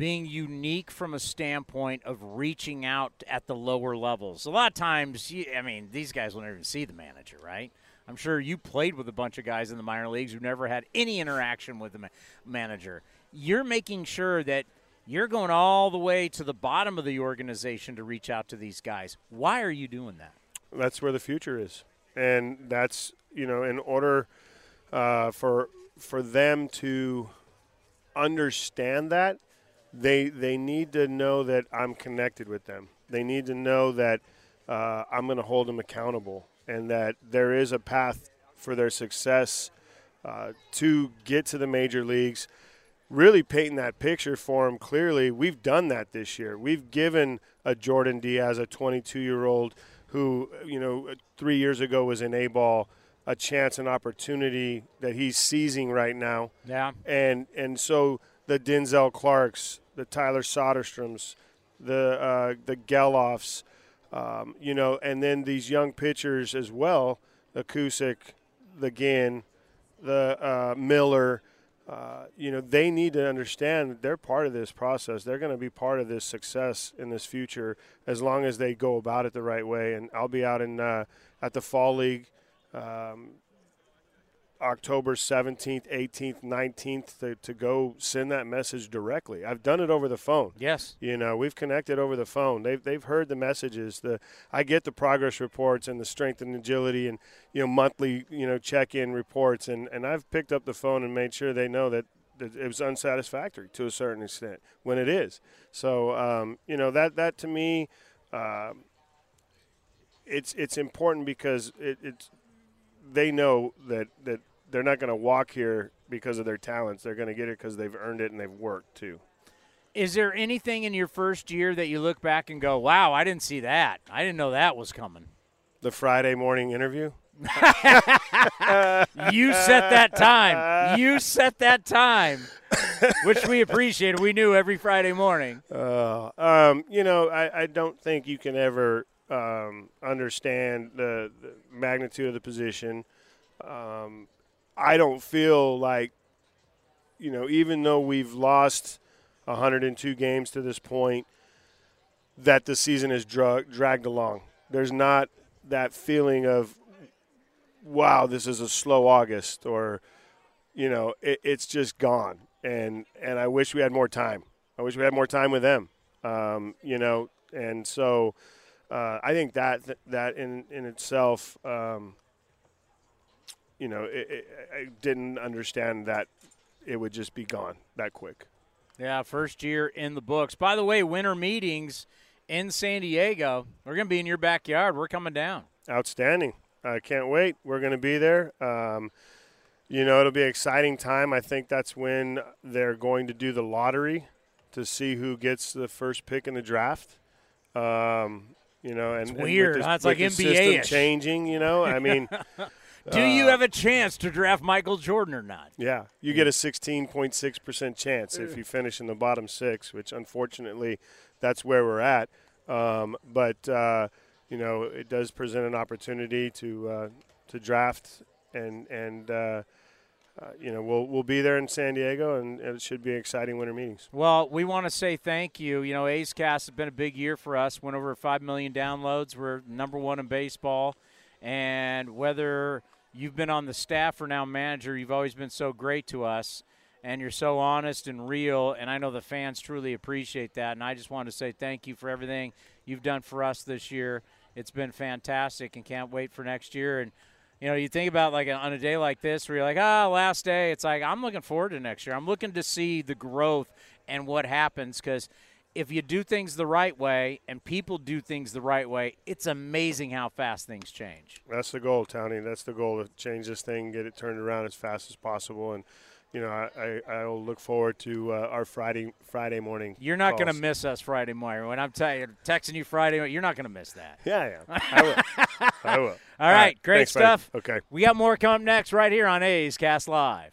being unique from a standpoint of reaching out at the lower levels. A lot of times, I mean, these guys will never even see the manager, right? I'm sure you played with a bunch of guys in the minor leagues who never had any interaction with the ma- manager. You're making sure that you're going all the way to the bottom of the organization to reach out to these guys. Why are you doing that? That's where the future is, and that's you know, in order uh, for for them to understand that they they need to know that I'm connected with them. They need to know that uh, I'm going to hold them accountable, and that there is a path for their success uh, to get to the major leagues. Really painting that picture for them clearly. We've done that this year. We've given a Jordan Diaz, a 22 year old who, you know, three years ago was in A ball, a chance, an opportunity that he's seizing right now. Yeah. And and so the Denzel Clarks, the Tyler Soderstroms, the uh, the Gelofs, um, you know, and then these young pitchers as well, the Cusick, the Ginn, the uh, Miller. Uh, you know, they need to understand they're part of this process. They're going to be part of this success in this future as long as they go about it the right way. And I'll be out in uh, at the fall league um, October 17th, 18th, 19th to, to go send that message directly. I've done it over the phone. Yes. You know, we've connected over the phone. They've, they've heard the messages. The I get the progress reports and the strength and agility and, you know, monthly, you know, check-in reports. And, and I've picked up the phone and made sure they know that, that it was unsatisfactory to a certain extent when it is. So, um, you know, that, that to me, uh, it's, it's important because it, it's, they know that, that they're not going to walk here because of their talents. They're going to get it because they've earned it and they've worked too. Is there anything in your first year that you look back and go, "Wow, I didn't see that. I didn't know that was coming." The Friday morning interview. you set that time. You set that time, which we appreciated. We knew every Friday morning. Uh, um, you know, I, I, don't think you can ever um, understand the, the, magnitude of the position um, I don't feel like, you know, even though we've lost 102 games to this point, that the season is drug, dragged along. There's not that feeling of, wow, this is a slow August, or, you know, it, it's just gone. And and I wish we had more time. I wish we had more time with them. Um, you know, and so uh, I think that that in in itself, um, you know, it, it, I didn't understand that it would just be gone that quick. Yeah, first year in the books. By the way, winter meetings in San Diego. We're going to be in your backyard. We're coming down. Outstanding. I can't wait. We're going to be there. Um, you know, it'll be an exciting time. I think that's when they're going to do the lottery to see who gets the first pick in the draft. Um, you know, and, it's weird. And huh? It's like NBA changing. You know, I mean, do uh, you have a chance to draft Michael Jordan or not? Yeah, you get a 16.6 percent chance if you finish in the bottom six, which unfortunately, that's where we're at. Um, but uh, you know, it does present an opportunity to uh, to draft and and uh, uh, you know, we'll we'll be there in San Diego, and, and, it should be exciting winter meetings. Well, we want to say thank you. You know, A's Cast has been a big year for us. Went over five million downloads. We're number one in baseball, and whether you've been on the staff or now manager, you've always been so great to us, and you're so honest and real. And I know the fans truly appreciate that. And I just want to say thank you for everything you've done for us this year. It's been fantastic, and can't wait for next year. And you know, you think about like on a day like this where you're like, ah, oh, last day. It's like I'm looking forward to next year. I'm looking to see the growth and what happens because if you do things the right way and people do things the right way, it's amazing how fast things change. That's the goal, Tony. That's the goal to change this thing, get it turned around as fast as possible, and you know, I, I I will look forward to uh, our Friday Friday morning. You're not going to miss us Friday morning. When I'm you, texting you Friday, you're not going to miss that. Yeah, yeah, I will. I will. All, All right, right, great Thanks, stuff. Buddy. Okay, we got more coming up next right here on A's Cast Live.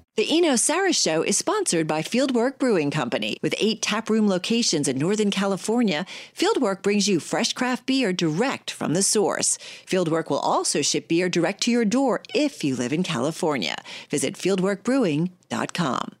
The Eno Sarris Show is sponsored by Fieldwork Brewing Company. With eight taproom locations in Northern California, Fieldwork brings you fresh craft beer direct from the source. Fieldwork will also ship beer direct to your door if you live in California. Visit fieldworkbrewing.com.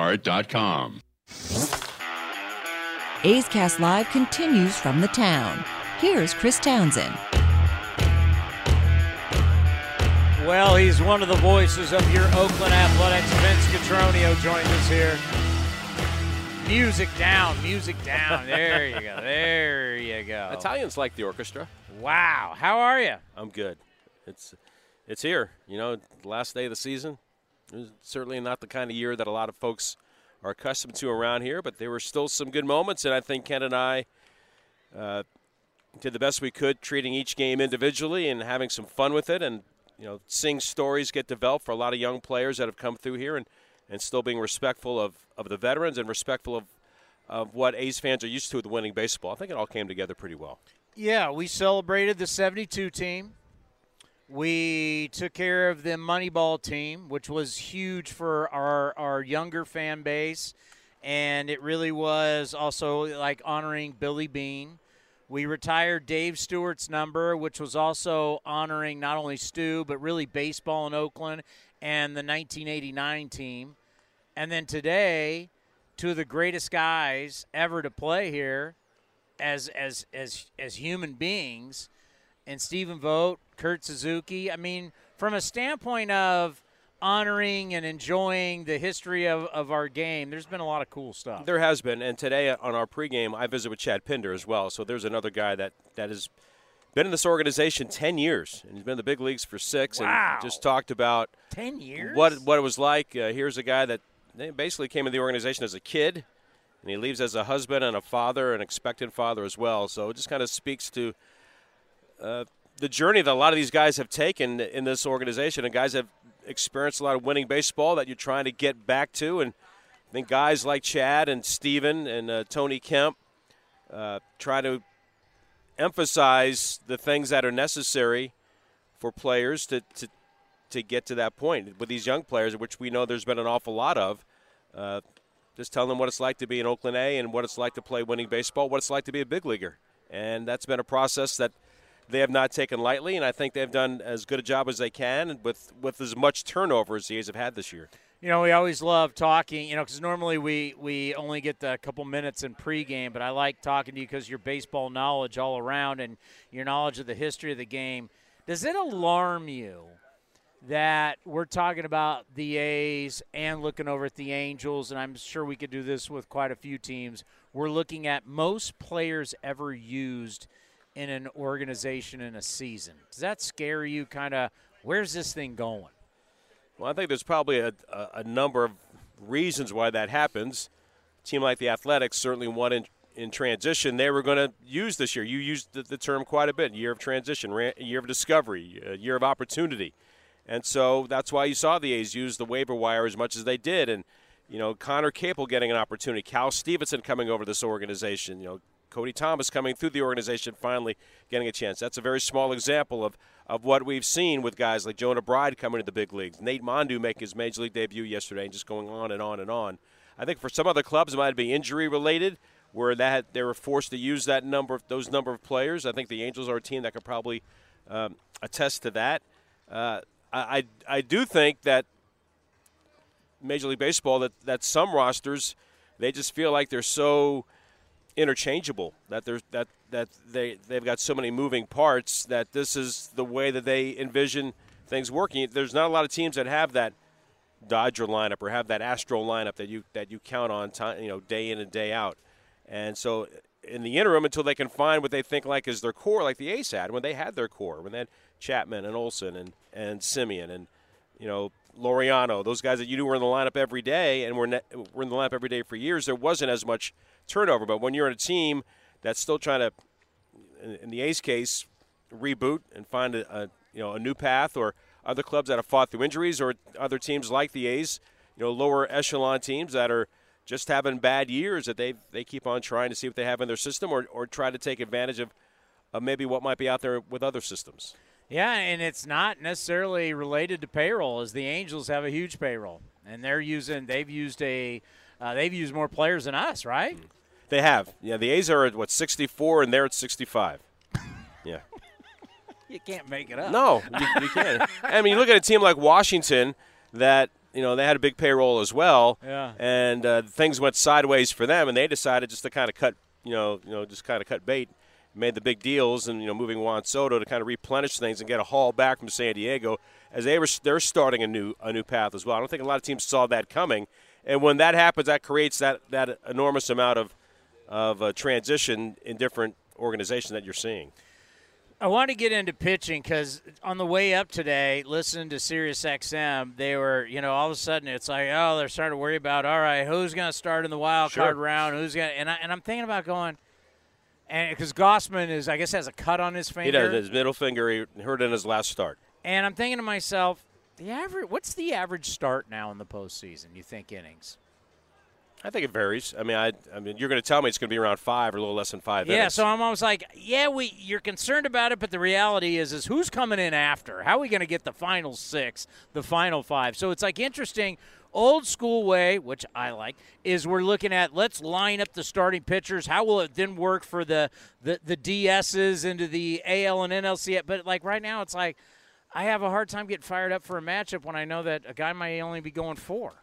Walmart.com. A's Cast Live continues from the town. Here's Chris Townsend. Well, he's one of the voices of your Oakland Athletics. Vince Cotroneo joined us here. Music down, music down. There you go. There you go. Italians like the orchestra. Wow. How are you? I'm good. It's it's here. You know, last day of the season. Certainly not the kind of year that a lot of folks are accustomed to around here, but there were still some good moments, and I think Ken and I uh, did the best we could, treating each game individually and having some fun with it, and you know, seeing stories get developed for a lot of young players that have come through here, and, and still being respectful of, of the veterans and respectful of of what A's fans are used to with winning baseball. I think it all came together pretty well. Yeah, we celebrated the 72 team. We took care of the Moneyball team, which was huge for our, our younger fan base. And it really was also like honoring Billy Beane. We retired Dave Stewart's number, which was also honoring not only Stu, but really baseball in Oakland and the 1989 team. And then today, two of the greatest guys ever to play here as, as, as, as human beings, and Stephen Vogt Kurt Suzuki. I mean, from a standpoint of honoring and enjoying the history of, of our game, there's been a lot of cool stuff. There has been, and today on our pregame, I visit with Chad Pinder as well. So there's another guy that that has been in this organization ten years, and he's been in the big leagues for six, Wow. and just talked about Ten years? what what it was like. Uh, here's a guy that basically came in the organization as a kid, and he leaves as a husband and a father, an expectant father as well. So it just kind of speaks to uh, the journey that a lot of these guys have taken in this organization, and guys have experienced a lot of winning baseball that you're trying to get back to. And I think guys like Chad and Stephen and uh, Tony Kemp uh, try to emphasize the things that are necessary for players to, to to get to that point with these young players, which we know there's been an awful lot of. Uh, just telling them what it's like to be in Oakland A and what it's like to play winning baseball, what it's like to be a big leaguer, and that's been a process that they have not taken lightly. And I think they've done as good a job as they can with with as much turnover as the A's have had this year. You know, we always love talking, you know, because normally we, we only get a couple minutes in pregame, but I like talking to you because your baseball knowledge all around and your knowledge of the history of the game. Does it alarm you that we're talking about the A's and looking over at the Angels, and I'm sure we could do this with quite a few teams? We're looking at most players ever used in an organization in a season. Does that scare you? Kind of, where's this thing going? Well, I think there's probably a, a, a number of reasons why that happens. A team like the Athletics certainly one in, in transition. They were going to use this year. You used the, the term quite a bit: year of transition, ra- year of discovery, a year of opportunity, and so that's why you saw the A's use the waiver wire as much as they did. And you know, Conner Capel getting an opportunity, Cal Stevenson coming over this organization. You know, Cody Thomas coming through the organization, finally getting a chance. That's a very small example of, of what we've seen with guys like Jonah Bride coming to the big leagues, Nate Mondou making his major league debut yesterday, and just going on and on and on. I think for some other clubs, it might be injury related, where that they were forced to use that number, of, those number of players. I think the Angels are a team that could probably um, attest to that. Uh, I, I I do think that Major League Baseball that, that some rosters they just feel like they're so interchangeable that there's that that they they've got so many moving parts that this is the way that they envision things working. There's not a lot of teams that have that Dodger lineup or have that Astro lineup that you that you count on time, you know day in and day out. And so in the interim until they can find what they think like is their core like the Ace had when they had their core when they had Chapman and Olson and and Semien and you know Laureano, those guys that you knew were in the lineup every day and were, ne- were in the lineup every day for years, there wasn't as much turnover. But when you're in a team that's still trying to, in, in the A's case, reboot and find a, a you know a new path, or other clubs that have fought through injuries, or other teams like the A's, you know, lower echelon teams that are just having bad years that they they keep on trying to see what they have in their system, or or try to take advantage of, of maybe what might be out there with other systems. Yeah, and it's not necessarily related to payroll, as the Angels have a huge payroll, and they're using they've used a uh, they've used more players than us, right? They have. Yeah, the A's are at what 64, and they're at 65. Yeah. You can't make it up. No, you, you can't. I mean, you look at a team like Washington that you know they had a big payroll as well, Yeah. and uh, things went sideways for them, and they decided just to kind of cut, you know, you know, just kind of cut bait, made the big deals, and you know, moving Juan Soto to kind of replenish things and get a haul back from San Diego as they were they're starting a new a new path as well. I don't think a lot of teams saw that coming, and when that happens, that creates that that enormous amount of of uh, transition in different organizations that you're seeing. I want to get into pitching because on the way up today, listening to Sirius XM, they were, you know, all of a sudden it's like, oh, they're starting to worry about, all right, who's going to start in the wild Sure. card round? Who's going to, and, I, and I'm thinking about going, and because Gausman is, I guess, has a cut on his finger. He does his middle finger. He hurt in his last start. And I'm thinking to myself, the average, what's the average start now in the postseason? You think innings? I think it varies. I mean, I, I mean, you're going to tell me it's going to be around five or a little less than five. Yeah, innings. so I'm almost like, yeah, we you're concerned about it, but the reality is, is who's coming in after? How are we going to get the final six, the final five? So it's like interesting. Old school way, which I like, is we're looking at let's line up the starting pitchers. How will it then work for the the, the DSs into the AL and NLC? But like right now, it's like I have a hard time getting fired up for a matchup when I know that a guy might only be going four.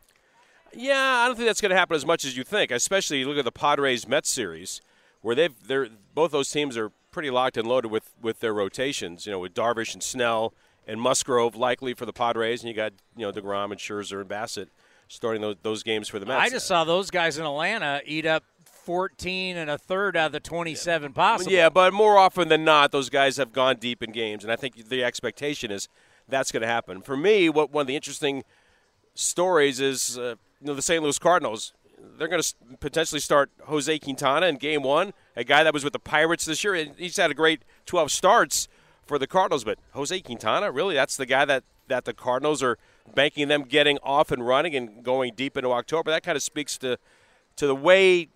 Yeah, I don't think that's going to happen as much as you think. Especially you look at the Padres Mets series, where they've they're both those teams are pretty locked and loaded with with their rotations. You know, with Darvish and Snell and Musgrove likely for the Padres, and you got you know Degrom and Scherzer and Bassitt starting those those games for the Mets. I just saw those guys in Atlanta eat up 14 and a third out of the 27 possible. Yeah, but more often than not, those guys have gone deep in games, and I think the expectation is that's going to happen. For me, what one of the interesting stories is uh, you know the St. Louis Cardinals. They're going to potentially start Jose Quintana in Game One, a guy that was with the Pirates this year. He's had a great 12 starts for the Cardinals, but Jose Quintana, really, that's the guy that that the Cardinals are banking them getting off and running and going deep into October. That kind of speaks to to the way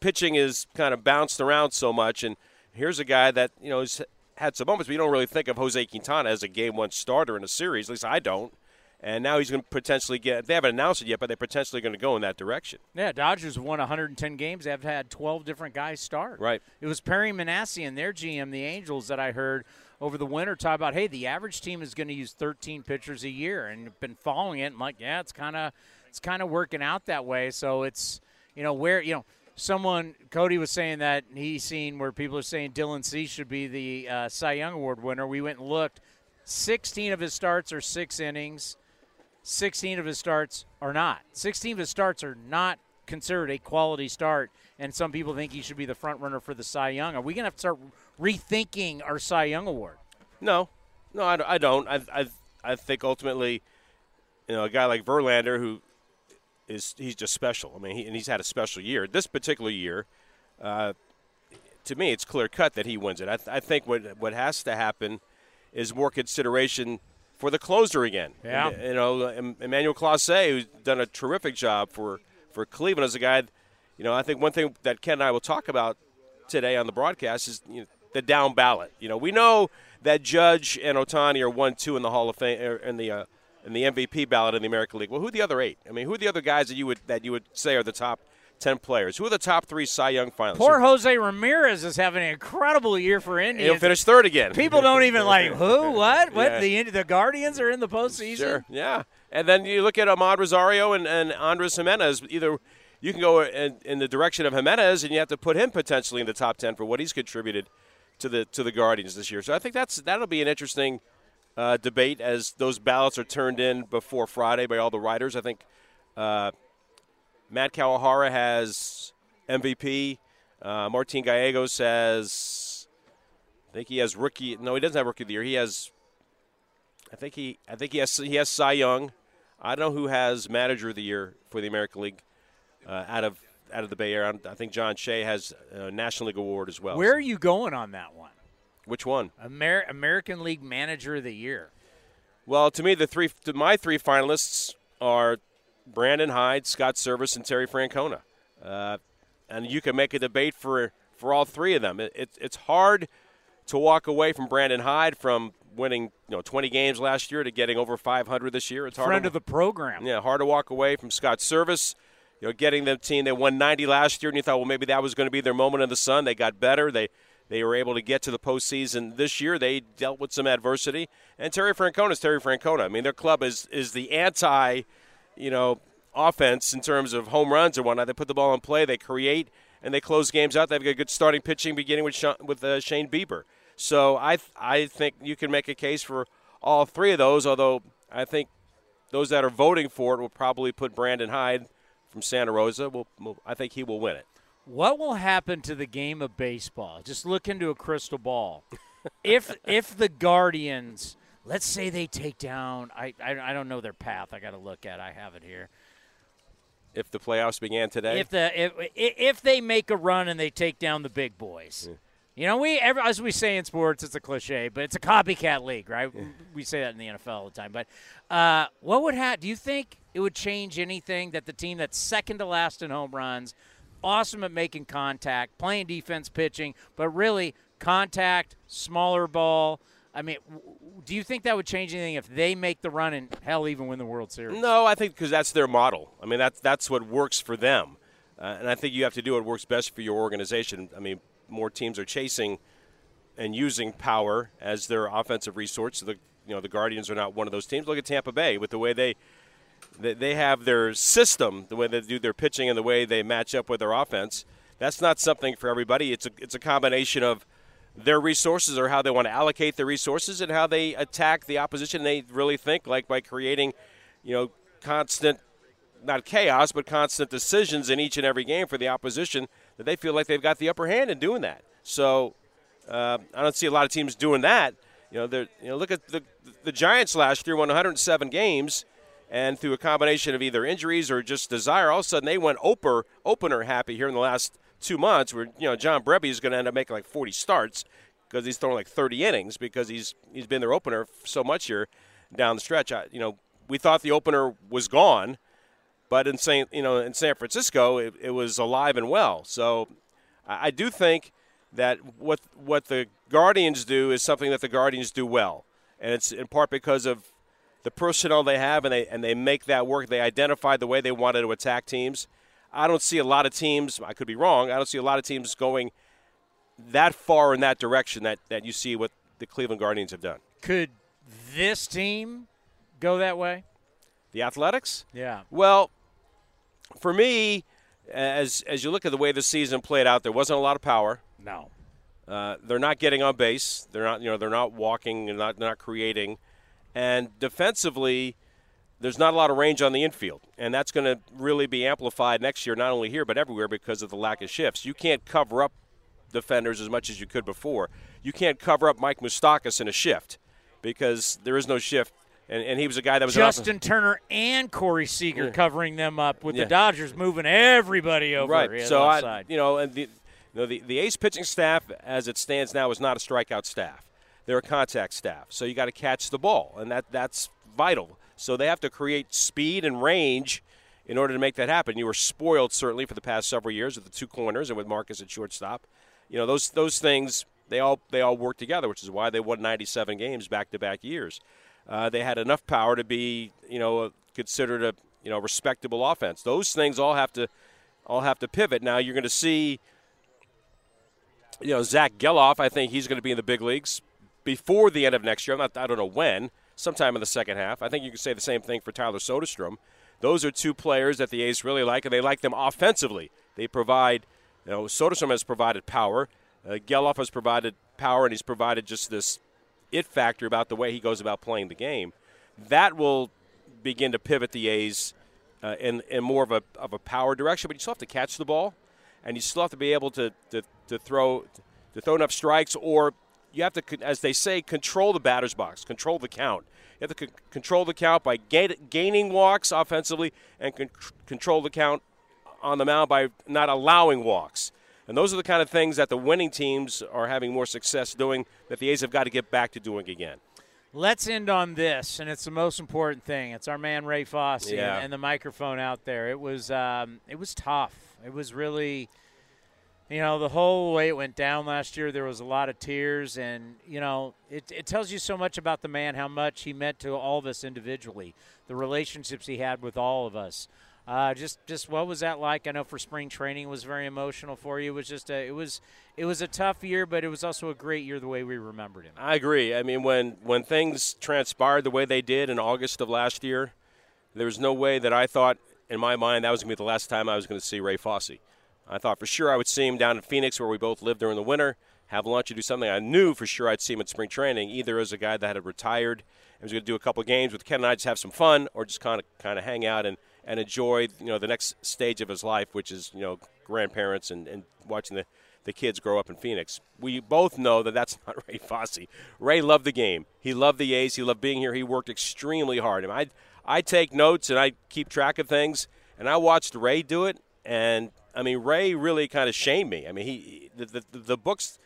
pitching is kind of bounced around so much. And here's a guy that you know has had some moments, but you don't really think of Jose Quintana as a Game One starter in a series. At least I don't. And now he's going to potentially get. They haven't announced it yet, but they're potentially going to go in that direction. Yeah, Dodgers won 110 games. They've had 12 different guys start. Right. It was Perry Minasian, their GM, the Angels, that I heard over the winter talk about. Hey, the average team is going to use 13 pitchers a year, and been following it. I'm like, yeah, it's kind of it's kind of working out that way. So it's you know where you know someone Cody was saying that he's seen where people are saying Dylan Cease should be the uh, Cy Young Award winner. We went and looked. 16 of his starts are six innings. 16 of his starts are not. 16 of his starts are not considered a quality start, and some people think he should be the front runner for the Cy Young. Are we going to have to start rethinking our Cy Young Award? No, no, I, don't. I, I, I think ultimately, you know, a guy like Verlander who is he's just special. I mean, he, and he's had a special year. This particular year, uh, to me, it's clear cut that he wins it. I, I think what what has to happen is more consideration for the closer again. Yeah. And, you know, Emmanuel Clase, who's done a terrific job for, for Cleveland as a guy. You know, I think one thing that Ken and I will talk about today on the broadcast is you know, the down ballot. You know, we know that Judge and Ohtani are one two in the Hall of Fame er, in the uh, in the MVP ballot in the American League. Well, who are the other eight? I mean, who are the other guys that you would that you would say are the top ten players? Who are the top three Cy Young finalists? Poor Jose Ramirez is having an incredible year for Indians. He'll finish third again. People don't even like who, what, what? Yeah. The the Guardians are in the postseason. Sure, yeah. And then you look at Amed Rosario and, and Andres Gimenez. Either you can go in, in the direction of Gimenez, and you have to put him potentially in the top ten for what he's contributed to the to the Guardians this year. So I think that's that'll be an interesting uh, debate as those ballots are turned in before Friday by all the writers. I think uh, Matt Kawahara has MVP. Uh, Martin Gallegos has. I think he has rookie. No, he doesn't have rookie of the year. He has. I think he. I think he has. He has Cy Young. I don't know who has manager of the year for the American League uh, out of out of the Bay Area. I think John Shea has a National League award as well. Where are you going on that one? Which one? Amer- American League Manager of the Year. Well, to me, the three, to my three finalists are Brandon Hyde, Scott Servais, and Terry Francona. Uh, and you can make a debate for for all three of them. It, it, it's hard to walk away from Brandon Hyde from winning you know 20 games last year to getting over 500 this year. It's hard. Friend to, of the program. Yeah, hard to walk away from Scott Servais. You know, getting the team they won 90 last year, and you thought, well, maybe that was going to be their moment in the sun. They got better. They they were able to get to the postseason this year. They dealt with some adversity. And Terry Francona is Terry Francona. I mean, their club is is the anti, you know, offense in terms of home runs or whatnot. They put the ball in play. They create and they close games out. They've got good starting pitching, beginning with Sean, with uh, Shane Bieber. So I th- I think you can make a case for all three of those. Although I think those that are voting for it will probably put Brandon Hyde from Santa Rosa. Will, will I think he will win it. What will happen to the game of baseball? Just look into a crystal ball. if if the Guardians, let's say they take down, I I, I don't know their path. I got to look at. I have it here. If the playoffs began today, If the if if they make a run and they take down the big boys. You know, we every, as we say in sports, it's a cliche, but it's a copycat league, right? We say that in the NFL all the time. But uh, what would happen? Do you think it would change anything that the team that's second to last in home runs, awesome at making contact, playing defense, pitching, but really contact, smaller ball? I mean, do you think that would change anything if they make the run and hell even win the World Series? No, I think because that's their model. I mean, that's that's what works for them, uh, and I think you have to do what works best for your organization. I mean, more teams are chasing and using power as their offensive resource. So the you know the Guardians are not one of those teams. Look at Tampa Bay with the way they they, they have their system, the way they do their pitching, and the way they match up with their offense. That's not something for everybody. It's a it's a combination of their resources or how they want to allocate their resources and how they attack the opposition. They really think like by creating, you know, constant not chaos, but constant decisions in each and every game for the opposition that they feel like they've got the upper hand in doing that. So uh, I don't see a lot of teams doing that. You know, you know, look at the the Giants last year won 107 games, and through a combination of either injuries or just desire, all of a sudden they went opener opener happy here in the last two months. Where you know John Brebbia is going to end up making like 40 starts because he's thrown like 30 innings because he's he's been their opener so much here down the stretch. I, you know, we thought the opener was gone, but in Saint you know in San Francisco it, it was alive and well. So I, I do think that what what the Guardians do is something that the Guardians do well, and it's in part because of the personnel they have, and they and they make that work. They identify the way they wanted to attack teams. I don't see a lot of teams. I could be wrong. I don't see a lot of teams going that far in that direction that that you see what the Cleveland Guardians have done. Could this team go that way? The Athletics? Yeah. Well, for me, as as you look at the way the season played out, there wasn't a lot of power. No. Uh, they're not getting on base. They're not, you know, they're not walking. They're not, they're not creating. And defensively, there's not a lot of range on the infield, and that's going to really be amplified next year, not only here but everywhere, because of the lack of shifts. You can't cover up defenders as much as you could before. You can't cover up Mike Moustakas in a shift because there is no shift. And, and he was a guy that was Justin Turner and Corey Seager Yeah. covering them up with Yeah. the Dodgers moving everybody over. right. yeah, So I, side. you know, and the, you know, the the ace pitching staff as it stands now is not a strikeout staff. They're a contact staff. So you got to catch the ball, and that that's vital. So they have to create speed and range in order to make that happen. You were spoiled certainly for the past several years with the two corners and with Marcus at shortstop. You know those those things they all they all work together, which is why they won 97 games back to back years. Uh, they had enough power to be you know considered a you know respectable offense. Those things all have to all have to pivot. Now you're going to see you know Zach Gelof. I think he's going to be in the big leagues before the end of next year. I'm not, I don't know when. Sometime in the second half. I think you can say the same thing for Tyler Soderstrom. Those are two players that the A's really like, and they like them offensively. They provide. You know, Soderstrom has provided power. Uh, Gelof has provided power, and he's provided just this it factor about the way he goes about playing the game. That will begin to pivot the A's uh, in, in more of a, of a power direction, but you still have to catch the ball, and you still have to be able to, to, to throw to throw enough strikes, or you have to, as they say, control the batter's box, control the count. You have to c- control the count by gain- gaining walks offensively, and con- control the count on the mound by not allowing walks. And those are the kind of things that the winning teams are having more success doing that the A's have got to get back to doing again. Let's end on this, and it's the most important thing. It's our man Ray Fosse Yeah. and, and the microphone out there. It was um, it was tough. It was really, you know, the whole way it went down last year. There was a lot of tears, and you know, it, it tells you so much about the man, how much he meant to all of us individually, the relationships he had with all of us. Uh, just, just what was that like? I know for spring training was very emotional for you. It was just a, it was, it was a tough year, but it was also a great year the way we remembered him. I agree. I mean, when when things transpired the way they did in August of last year, there was no way that I thought in my mind that was going to be the last time I was going to see Ray Fosse. I thought for sure I would see him down in Phoenix, where we both lived during the winter, have lunch and do something. I knew for sure I'd see him at spring training, either as a guy that had retired and was going to do a couple games with Ken and I, just have some fun, or just kind of kind of hang out and, and enjoy you know the next stage of his life, which is you know grandparents and, and watching the the kids grow up in Phoenix. We both know that that's not Ray Fosse. Ray loved the game. He loved the A's. He loved being here. He worked extremely hard. I, I take notes and I keep track of things. And I watched Ray do it. And I mean, Ray really kind of shamed me. I mean, he the, the, the books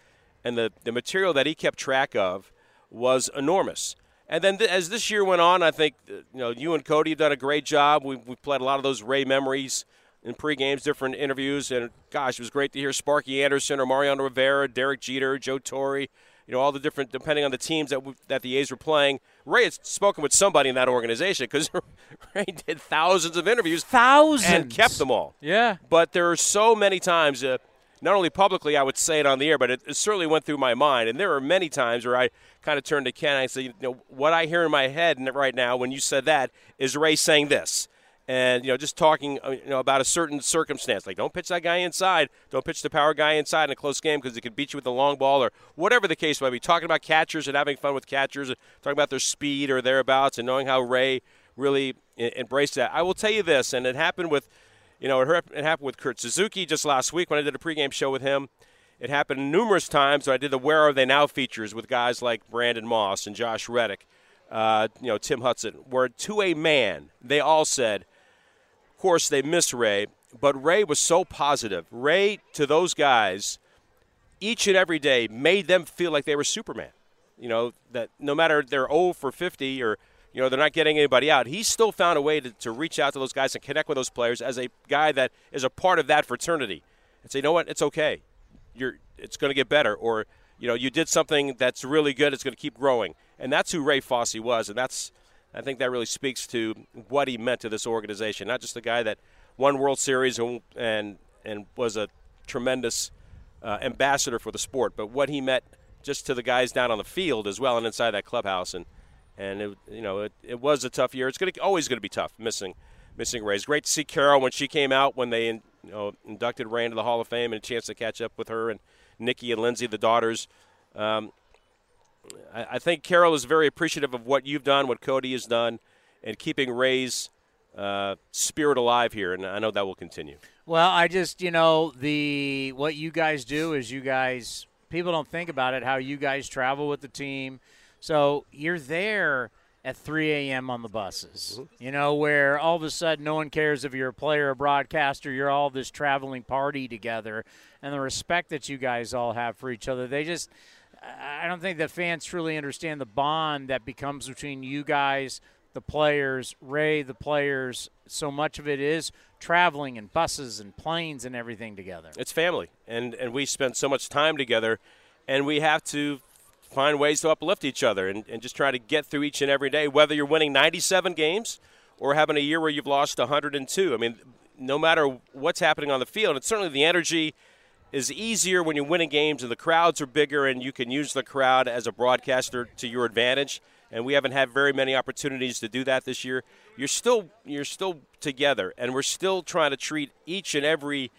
and the, the material that he kept track of was enormous. And then th- as this year went on, I think uh, you know you and Cody have done a great job. We we played a lot of those Ray memories in pre-games, different interviews, and gosh, it was great to hear Sparky Anderson or Mariano Rivera, Derek Jeter, Joe Torre. You know all the different, depending on the teams that w- that the A's were playing. Ray had spoken with somebody in that organization because Ray did thousands of interviews, thousands, and kept them all. Yeah. But there are so many times, uh, not only publicly, I would say it on the air, but it, it certainly went through my mind. And there are many times where I kind of turned to Ken and I said, you know, what I hear in my head right now when you said that is Ray saying this. And you know just talking uh, you know about a certain circumstance. Like don't pitch that guy inside. Don't pitch the power guy inside in a close game because he could beat you with a long ball or whatever the case might be. Talking about catchers and having fun with catchers and talking about their speed or thereabouts and knowing how ray really embraced that. I will tell you this and it happened with you know it happened with kurt suzuki just last week when i did a pregame show with him. It happened numerous times when i did the where are they now features with guys like brandon moss and josh reddick. Uh, you know tim hudson where to a man they all said of course, they miss Ray, but Ray was so positive. Ray, to those guys, each and every day made them feel like they were Superman. You know, that no matter they're 0 for 50 or, you know, they're not getting anybody out, he still found a way to, to reach out to those guys and connect with those players as a guy that is a part of that fraternity and say, you know what, it's okay. You're, it's going to get better. Or, you know, you did something that's really good, it's going to keep growing. And that's who Ray Fosse was. And that's – I think that really speaks to what he meant to this organization. Not just a guy that won World Series and and, and was a tremendous uh, ambassador for the sport, but what he meant just to the guys down on the field as well and inside that clubhouse. And and it, you know it, it was a tough year. It's to always going to be tough missing missing Ray. It's great to see Carol when she came out when they you know inducted Ray into the Hall of Fame and a chance to catch up with her and Nikki and Lindsay, the daughters. Um, I, I think Carol is very appreciative of what you've done, what Cody has done, and keeping Ray's uh, spirit alive here, and I know that will continue. Well, I just you know the what you guys do is you guys people don't think about it how you guys travel with the team, so you're there at 3 a.m. on the buses. Mm-hmm. You know where all of a sudden no one cares if you're a player or broadcaster. You're all this traveling party together, and the respect that you guys all have for each other. They just I don't think the fans truly understand the bond that becomes between you guys, the players, Ray, the players. So much of it is traveling and buses and planes and everything together. It's family, and and we spend so much time together, and we have to find ways to uplift each other and, and just try to get through each and every day, whether you're winning 97 games or having a year where you've lost 102. I mean, no matter what's happening on the field, it's certainly the energy – is easier when you're winning games and the crowds are bigger and you can use the crowd as a broadcaster to your advantage. And we haven't had very many opportunities to do that this year. You're still you're still together, and we're still trying to treat each and every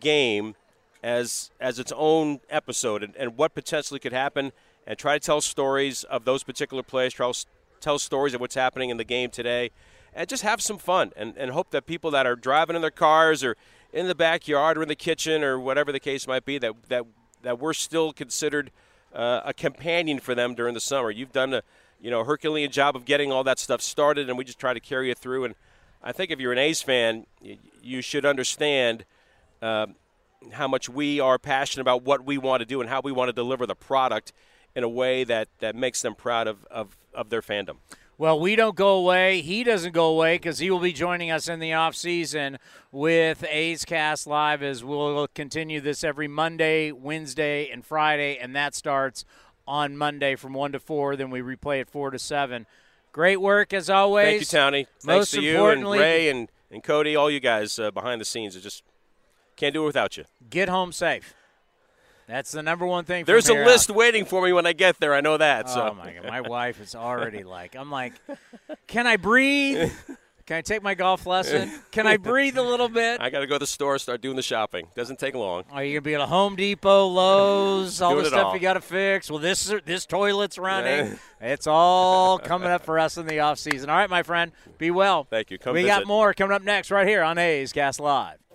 game as as its own episode and, and what potentially could happen, and try to tell stories of those particular players. Try to tell stories of what's happening in the game today, and just have some fun and, and hope that people that are driving in their cars or in the backyard or in the kitchen or whatever the case might be that that that we're still considered uh, a companion for them during the summer. You've done a you know Herculean job of getting all that stuff started, and we just try to carry it through. And I think if you're an A's fan, you should understand. Uh, how much we are passionate about what we want to do and how we want to deliver the product in a way that, that makes them proud of, of, of their fandom. Well, we don't go away. He doesn't go away because he will be joining us in the off season with A's Cast Live as we'll continue this every Monday, Wednesday, and Friday, and that starts on Monday from one to four. Then we replay at four to seven. Great work as always. Thank you. Thanks Most to you and Ray and, and Cody, all you guys uh, behind the scenes. I just can't do it without you. Get home safe. That's the number one thing. There's a list out. waiting for me when I get there. I know that. Oh so. my god, my wife is already like, I'm like, can I breathe? Can I take my golf lesson? Can I breathe a little bit? I got to go to the store, start doing the shopping. Doesn't take long. Are you gonna be at a Home Depot, Lowe's, all the stuff all. you got to fix? Well, this this toilet's running. it's all coming up for us in the off season. All right, my friend, be well. Thank you. Come we visit. got more coming up next right here on A's Cast Live.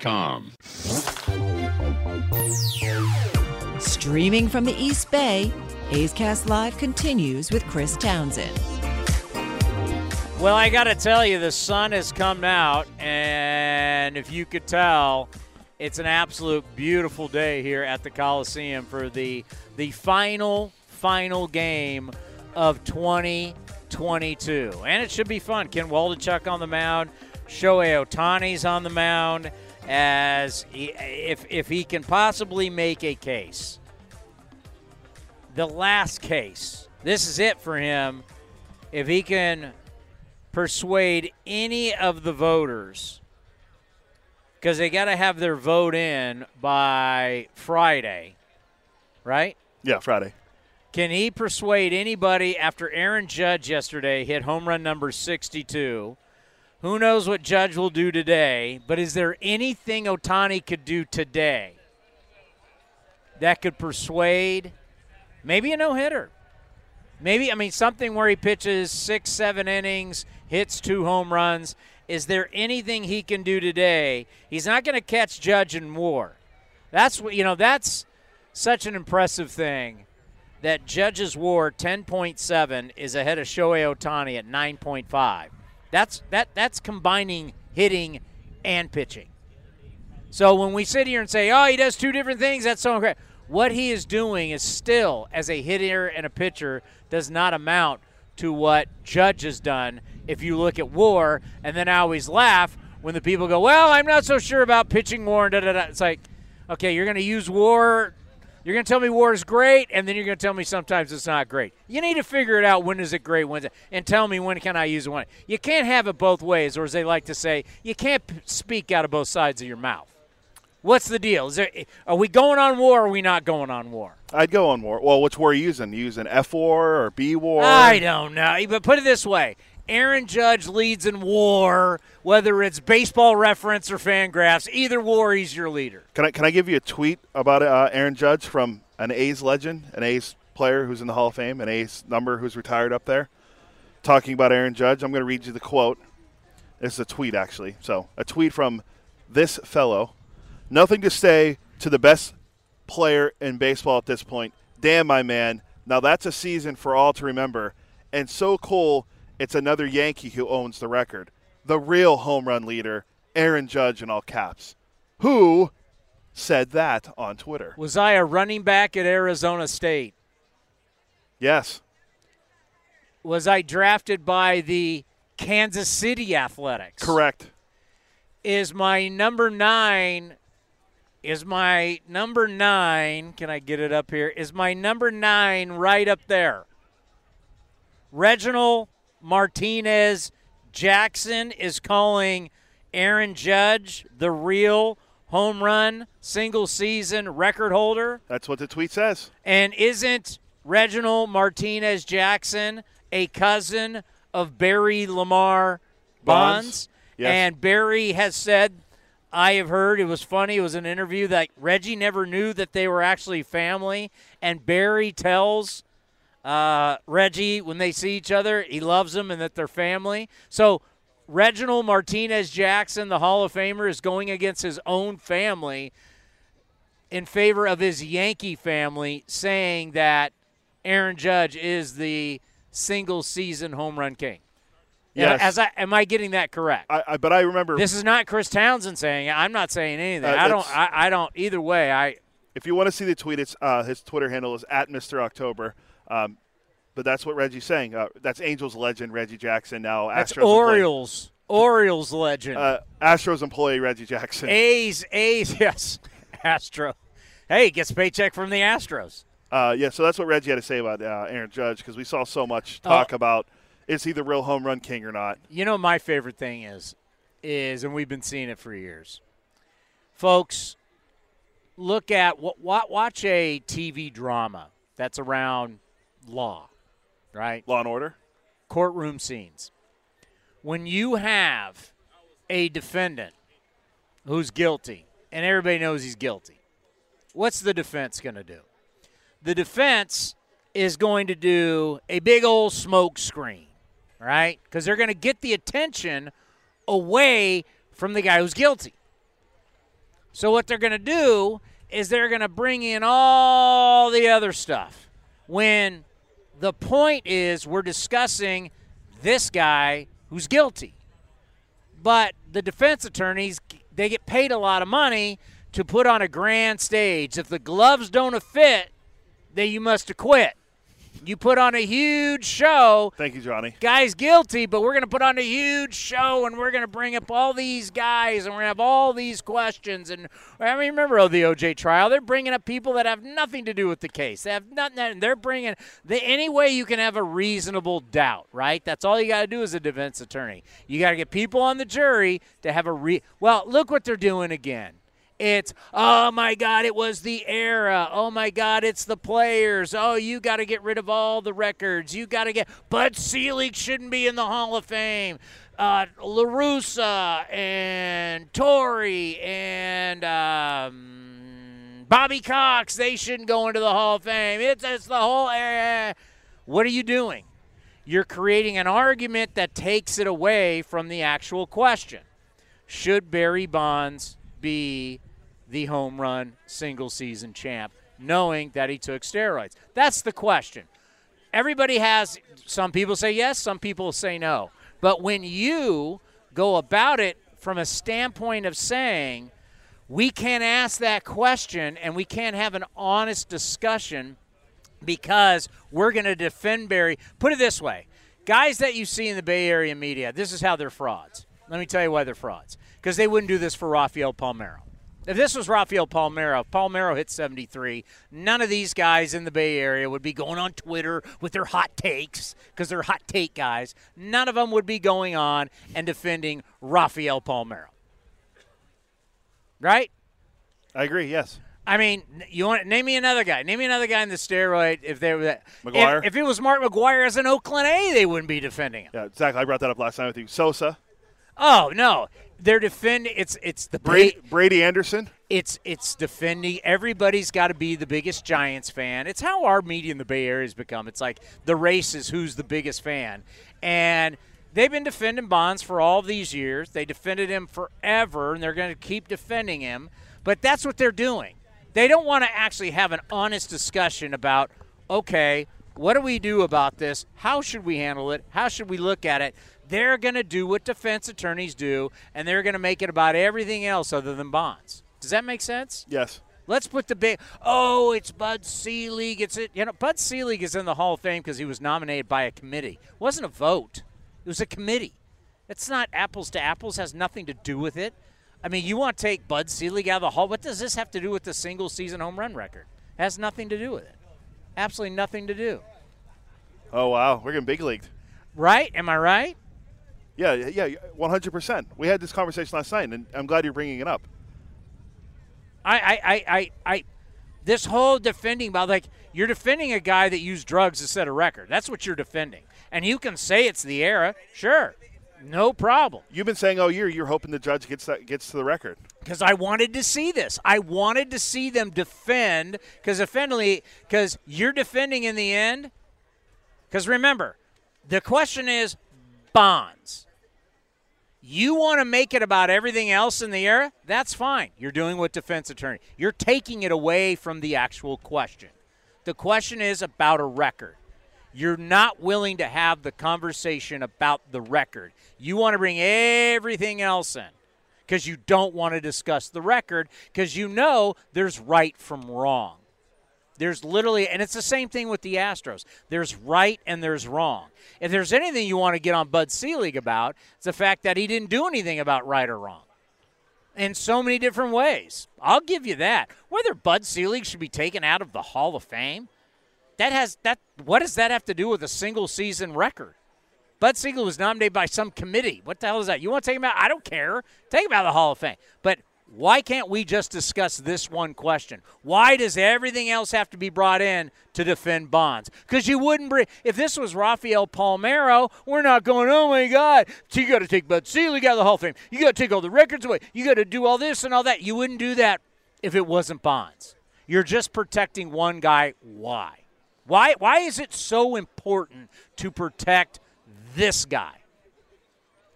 com. Streaming from the East Bay, A's Cast Live continues with Chris Townsend. Well, I got to tell you, the sun has come out, and if you could tell, it's an absolute beautiful day here at the Coliseum for the the final final game of 2022, and it should be fun. Ken Waldichuk on the mound. Shohei Ohtani's on the mound, as he, if if he can possibly make a case. The last case. This is it for him. If he can persuade any of the voters because they got to have their vote in by Friday, right? Yeah, Friday. Can he persuade anybody after Aaron Judge yesterday hit home run number 62? Who knows what Judge will do today, but is there anything Ohtani could do today that could persuade maybe a no hitter? Maybe, I mean, something where he pitches six, seven innings, hits two home runs. Is there anything he can do today? He's not going to catch Judge in war. That's what, you know, that's such an impressive thing that Judge's WAR 10.7 is ahead of Shohei Ohtani at 9.5. That's that that's combining hitting and pitching. So when we sit here and say, "Oh, he does two different things," that's so great. What he is doing is still, as a hitter and a pitcher, does not amount to what Judge has done. If you look at WAR, and then I always laugh when the people go, "Well, I'm not so sure about pitching WAR." Da, da, da. It's like, okay, you're going to use WAR you're going to tell me war is great, and then you're going to tell me sometimes it's not great. You need to figure it out when is it great, when's it, and tell me when can I use it. You can't have it both ways, or as they like to say, you can't speak out of both sides of your mouth. What's the deal? Is there, eh, are we going on war or are we not going on war? I'd go on war. Well, which war are you using? You using F war or B war? I don't know. But put it this way Aaron Judge leads in war, whether it's baseball reference or Fangraphs. Either war, he's your leader. Can I can I give you a tweet about uh, Aaron Judge from an A's legend, an A's player who's in the Hall of Fame, an A's number who's retired up there, talking about Aaron Judge? I'm going to read you the quote. Is a tweet actually. So a tweet from this fellow. Nothing to say to the best player in baseball at this point. Damn, my man. Now that's a season for all to remember, and so cool it's another Yankee who owns the record. The real home run leader, Aaron Judge in all caps. Who said that on Twitter? Was I a running back at Arizona State? Yes. Was I drafted by the Kansas City Athletics? Correct. Is my number nine is my number nine can i get it up here is my number nine right up there reginald Martinez Jackson is calling Aaron Judge the real home run single season record holder. That's what the tweet says. And isn't Reginald Martinez Jackson a cousin of Barry Lamar Bonds? Bonds? Yes. And Barry has said, I have heard it was funny. It was an interview that Reggie never knew that they were actually family. And Barry tells uh, Reggie, when they see each other, he loves them and that they're family. So Reginald Martinez Jackson, the Hall of Famer, is going against his own family in favor of his Yankee family, saying that Aaron Judge is the single season home run king. Yes. As I, am I getting that correct? I, I, but I remember this is not Chris Townsend saying it. I'm not saying anything. Uh, I don't. I, I, don't. Either way, I. If you want to see the tweet, it's uh, his Twitter handle is at Mr. October. Um, but that's what Reggie's saying. Uh, that's Angels legend Reggie Jackson now. That's Astros Orioles. Employee. Orioles legend. Uh, Astros employee Reggie Jackson. A's. A's. Yes. Astro. Hey, gets a paycheck from the Astros. Uh, yeah, so that's what Reggie had to say about uh, Aaron Judge because we saw so much talk oh. about is he the real home run king or not. You know, my favorite thing is, is, and we've been seeing it for years, folks. Look at what watch a TV drama that's around law, right? Law and order? Courtroom scenes. When you have a defendant who's guilty, and everybody knows he's guilty, what's the defense going to do? The defense is going to do a big old smoke screen, right? Because they're going to get the attention away from the guy who's guilty. So, what they're going to do is they're going to bring in all the other stuff. When the point is, we're discussing this guy who's guilty. But the defense attorneys, they get paid a lot of money to put on a grand stage. If the gloves don't fit, then you must acquit. You put on a huge show. Thank you, Johnny. Guy's guilty, but we're going to put on a huge show and we're going to bring up all these guys and we're going to have all these questions. And I mean, remember oh, the OJ trial? They're bringing up people that have nothing to do with the case. They have nothing. They're bringing the any way you can have a reasonable doubt, right? That's all you got to do as a defense attorney. You got to get people on the jury to have a re. Well, look what they're doing again. It's, oh my God, it was the era. Oh my God, it's the players. Oh, you got to get rid of all the records. You got to get, Bud Selig shouldn't be in the Hall of Fame. Uh, LaRussa and Torre and um, Bobby Cox, they shouldn't go into the Hall of Fame. It's, it's the whole era. What are you doing? You're creating an argument that takes it away from the actual question. Should Barry Bonds be the home run single season champ, knowing that he took steroids? That's the question. Everybody has, some people say yes, some people say no. But when you go about it from a standpoint of saying, we can't ask that question and we can't have an honest discussion because we're going to defend Barry. Put it this way guys that you see in the Bay Area media, this is how they're frauds. Let me tell you why they're frauds. Because they wouldn't do this for Rafael Palmeiro. If this was Rafael Palmeiro, if Palmeiro hit 73, none of these guys in the Bay Area would be going on Twitter with their hot takes because they're hot take guys. None of them would be going on and defending Rafael Palmeiro. Right? I agree. Yes. I mean, you want name me another guy. Name me another guy in the steroid. If they were McGwire. If, if, it was Mark McGwire as an Oakland A, they wouldn't be defending him. Yeah, exactly. I brought that up last time with you. Sosa. Oh no, they're defending. It's it's the Brady, Brady Anderson. It's it's defending. Everybody's got to be the biggest Giants fan. It's how our media in the Bay Area has become. It's like the race is who's the biggest fan, and they've been defending Bonds for all these years. They defended him forever, and they're going to keep defending him. But that's what they're doing. They don't want to actually have an honest discussion about, okay, what do we do about this? How should we handle it? How should we look at it? They're going to do what defense attorneys do, and they're going to make it about everything else other than bonds. Does that make sense? Yes. Let's put the big. Oh, it's Bud Selig. It's it. You know, Bud Selig is in the Hall of Fame because he was nominated by a committee. It wasn't a vote. It was a committee. It's not apples to apples. Has nothing to do with it. I mean, you want to take Bud Selig out of the Hall? What does this have to do with the single season home run record? It has nothing to do with it. Absolutely nothing to do. Oh wow, we're getting big leagued. Right? Am I right? Yeah, yeah, one hundred percent. We had this conversation last night, and I'm glad you're bringing it up. I, I, I, I, I this whole defending about like you're defending a guy that used drugs to set a record. That's what you're defending, and you can say it's the era, sure, no problem. You've been saying all year you're hoping the judge gets that gets to the record because I wanted to see this. I wanted to see them defend because offendingly because you're defending in the end. Because remember, the question is bonds. You want to make it about everything else in the era? That's fine. You're doing what defense attorney. You're taking it away from the actual question. The question is about a record. You're not willing to have the conversation about the record. You want to bring everything else in because you don't want to discuss the record because you know there's right from wrong. There's literally, and it's the same thing with the Astros. There's right and there's wrong. If there's anything you want to get on Bud Selig about, it's the fact that he didn't do anything about right or wrong in so many different ways. I'll give you that. Whether Bud Selig should be taken out of the Hall of Fame, that has that. What does that have to do with a single season record? Bud Selig was nominated by some committee. What the hell is that? You want to take him out? I don't care. Take him out of the Hall of Fame. But why can't we just discuss this one question? Why does everything else have to be brought in to defend Bonds? Because you wouldn't bring. If this was Rafael Palmeiro, we're not going. Oh my God! You got to take Bud Selig out of the Hall of Fame. You got to take all the records away. You got to do all this and all that. You wouldn't do that if it wasn't Bonds. You're just protecting one guy. Why? Why? Why is it so important to protect this guy?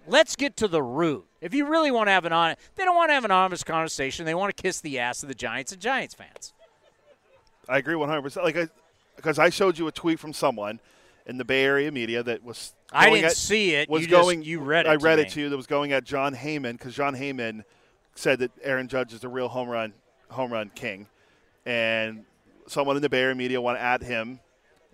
Let's get to the root. If you really want to have an on, they don't want to have an honest conversation. They want to kiss the ass of the Giants and Giants fans. I agree 100%. Like I because I showed you a tweet from someone in the Bay Area media that was I didn't at, see it. Was you going just, you read it. I read it to you that was going at Jon Heyman because Jon Heyman said that Aaron Judge is the real home run home run king, and someone in the Bay Area media want at him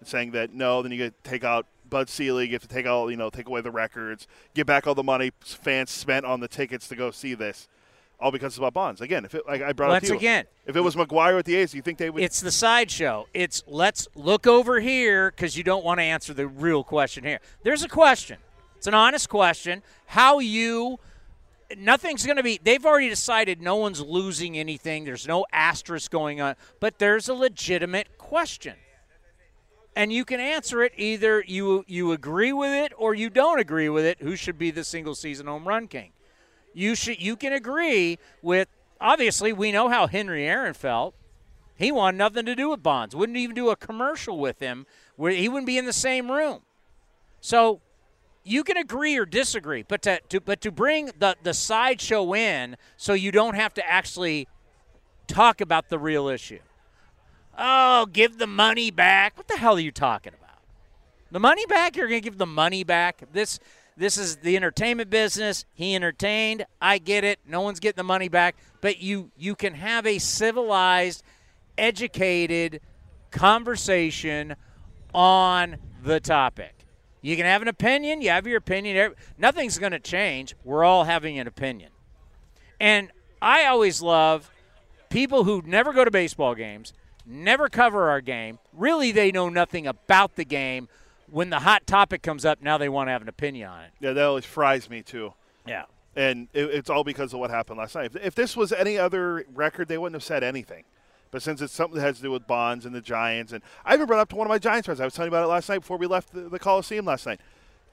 saying that no, then you get to take out Bud Selig, you have to take all you know, take away the records, give back all the money fans spent on the tickets to go see this. All because it's about bonds. Again, if it like I brought Once you, again, if it was McGwire with the A's, you think they would? It's the sideshow. It's let's look over here because you don't want to answer the real question here. There's a question. It's an honest question. How you. Nothing's going to be. They've already decided no one's losing anything. There's no asterisk going on. But there's a legitimate question. And you can answer it either you you agree with it or you don't agree with it. Who should be the single season home run king? You should you can agree with obviously we know how Henry Aaron felt. He wanted nothing to do with Bonds. Wouldn't even do a commercial with him where he wouldn't be in the same room. So you can agree or disagree, but to, to but to bring the the sideshow in so you don't have to actually talk about the real issue. Oh, give the money back. What the hell are you talking about? The money back? You're going to give the money back? This this is the entertainment business. He entertained. I get it. No one's getting the money back, but you you can have a civilized, educated conversation on the topic. You can have an opinion. You have your opinion. Nothing's going to change. We're all having an opinion. And I always love people who never go to baseball games, never cover our game. Really, they know nothing about the game. When the hot topic comes up, now they want to have an opinion on it. Yeah, that always fries me too. Yeah. And it, it's all because of what happened last night. If, if this was any other record, they wouldn't have said anything. But since it's something that has to do with Bonds and the Giants, and I even brought up to one of my Giants friends. I was telling you about it last night before we left the, the Coliseum last night.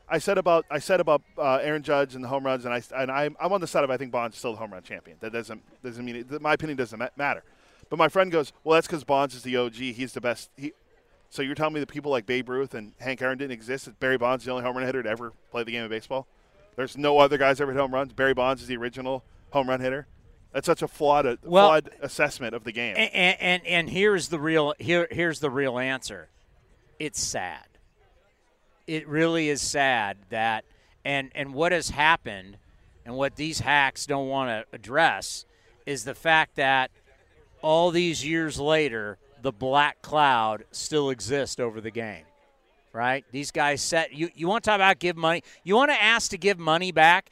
I said about I said about uh, Aaron Judge and the home runs, and I and I'm, I'm on the side of I think Bonds is still the home run champion. That doesn't doesn't mean it, my opinion doesn't matter. But my friend goes, well, that's because Bonds is the OG. He's the best. He, so you're telling me that people like Babe Ruth and Hank Aaron didn't exist? That Barry Bonds is the only home run hitter to ever play the game of baseball? There's no other guys ever hit home runs. Barry Bonds is the original home run hitter. That's such a flawed, Well- flawed assessment of the game. And, and and and here's the real here here's the real answer. It's sad. It really is sad that and and what has happened and what these hacks don't want to address is the fact that all these years later the black cloud still exists over the game. Right? These guys set you you want to talk about give money. You want to ask to give money back?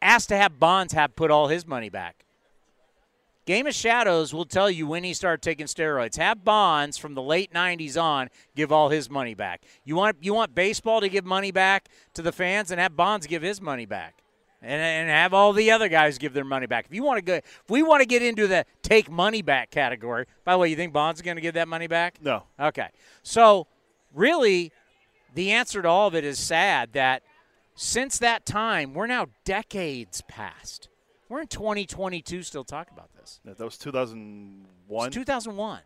Ask to have Bonds have put all his money back. Game of Shadows will tell you when he started taking steroids. Have Bonds from the late '90s on give all his money back. You want you want baseball to give money back to the fans, and have Bonds give his money back, and, and have all the other guys give their money back. If you want to go, if we want to get into the take money back category, by the way, you think Bonds is going to give that money back? No. Okay. So, really, the answer to all of it is sad that since that time, we're now decades past. We're in 2022 still talking about this. that was 2001. It's 2001.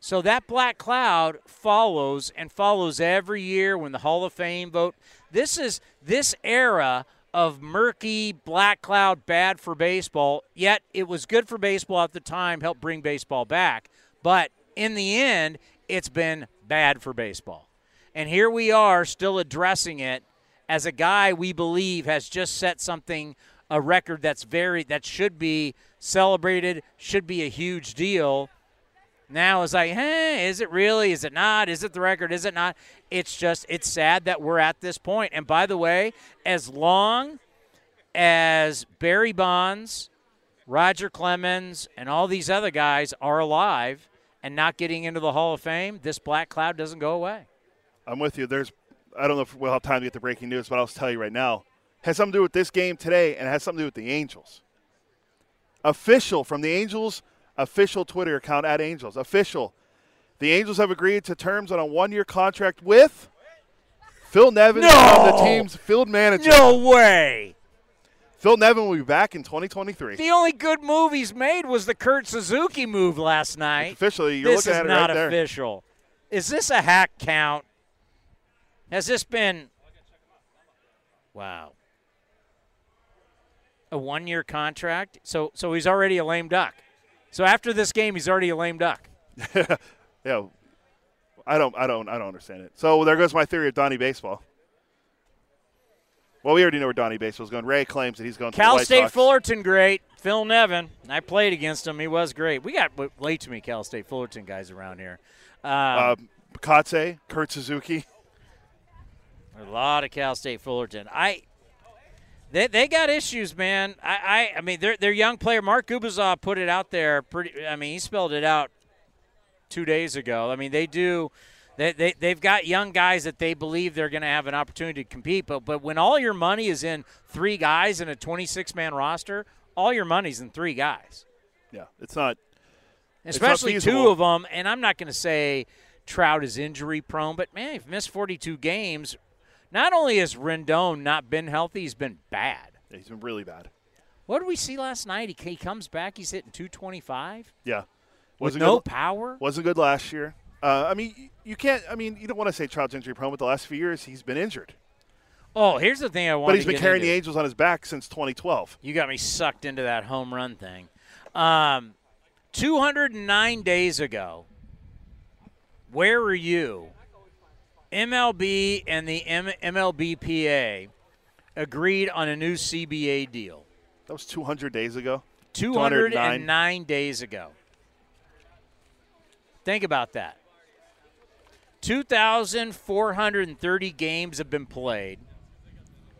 So that black cloud follows and follows every year when the Hall of Fame vote. This is this era of murky black cloud bad for baseball. Yet it was good for baseball at the time, helped bring baseball back. But in the end, it's been bad for baseball. And here we are still addressing it as a guy we believe has just set something a record that's very that should be celebrated, should be a huge deal. Now it's like, hey, is it really? Is it not? Is it the record? Is it not? It's just it's sad that we're at this point. And by the way, as long as Barry Bonds, Roger Clemens, and all these other guys are alive and not getting into the Hall of Fame, this black cloud doesn't go away. I'm with you. There's, I don't know if we'll have time to get the breaking news, but I'll tell you right now. Has something to do with this game today, and it has something to do with the Angels. Official from the Angels official Twitter account at Angels. Official. The Angels have agreed to terms on a one-year contract with Phil Nevin, No! the team's field manager. No way. Phil Nevin will be back in 2023. The only good move he's made was the Kurt Suzuki move last night. Officially, you're this looking at it right there. This is not official. Is this a hack count? Has this been? Wow. A one-year contract. So, so he's already a lame duck. So after this game, he's already a lame duck. yeah, I don't, I don't, I don't understand it. So there goes my theory of Donnie baseball. Well, we already know where Donnie baseball's going. Ray claims that he's going to Cal State Sox. Fullerton, great. Phil Nevin, I played against him. He was great. We got way too many Cal State Fullerton guys around here. Um, Uh, Kotsay, Kurt Suzuki. A lot of Cal State Fullerton. I they, they got issues, man. I, I I mean their their young player Mark Gubicza put it out there pretty I mean he spelled it out two days ago. I mean they do they, they, they've got young guys that they believe they're going to have an opportunity to compete. But, but when all your money is in three guys in a 26 man roster, all your money's in three guys. Yeah, it's not. Especially it's not two of them. And I'm not going to say Trout is injury prone, but man, he's missed 42 games. Not only has Rendon not been healthy, he's been bad. Yeah, he's been really bad. What did we see last night? He, he comes back, he's hitting 225. Yeah. Wasn't no good, power? Wasn't good last year. Uh, I mean, you can't. I mean, you don't want to say child's injury prone, but the last few years he's been injured. Oh, here's the thing I want. But he's been carrying the Angels on his back since 2012. You got me sucked into that home run thing. Um, 209 days ago, where were you? MLB and the M- MLBPA agreed on a new CBA deal. That was 200 days ago. 209 days ago. Think about that. 2,430 games have been played.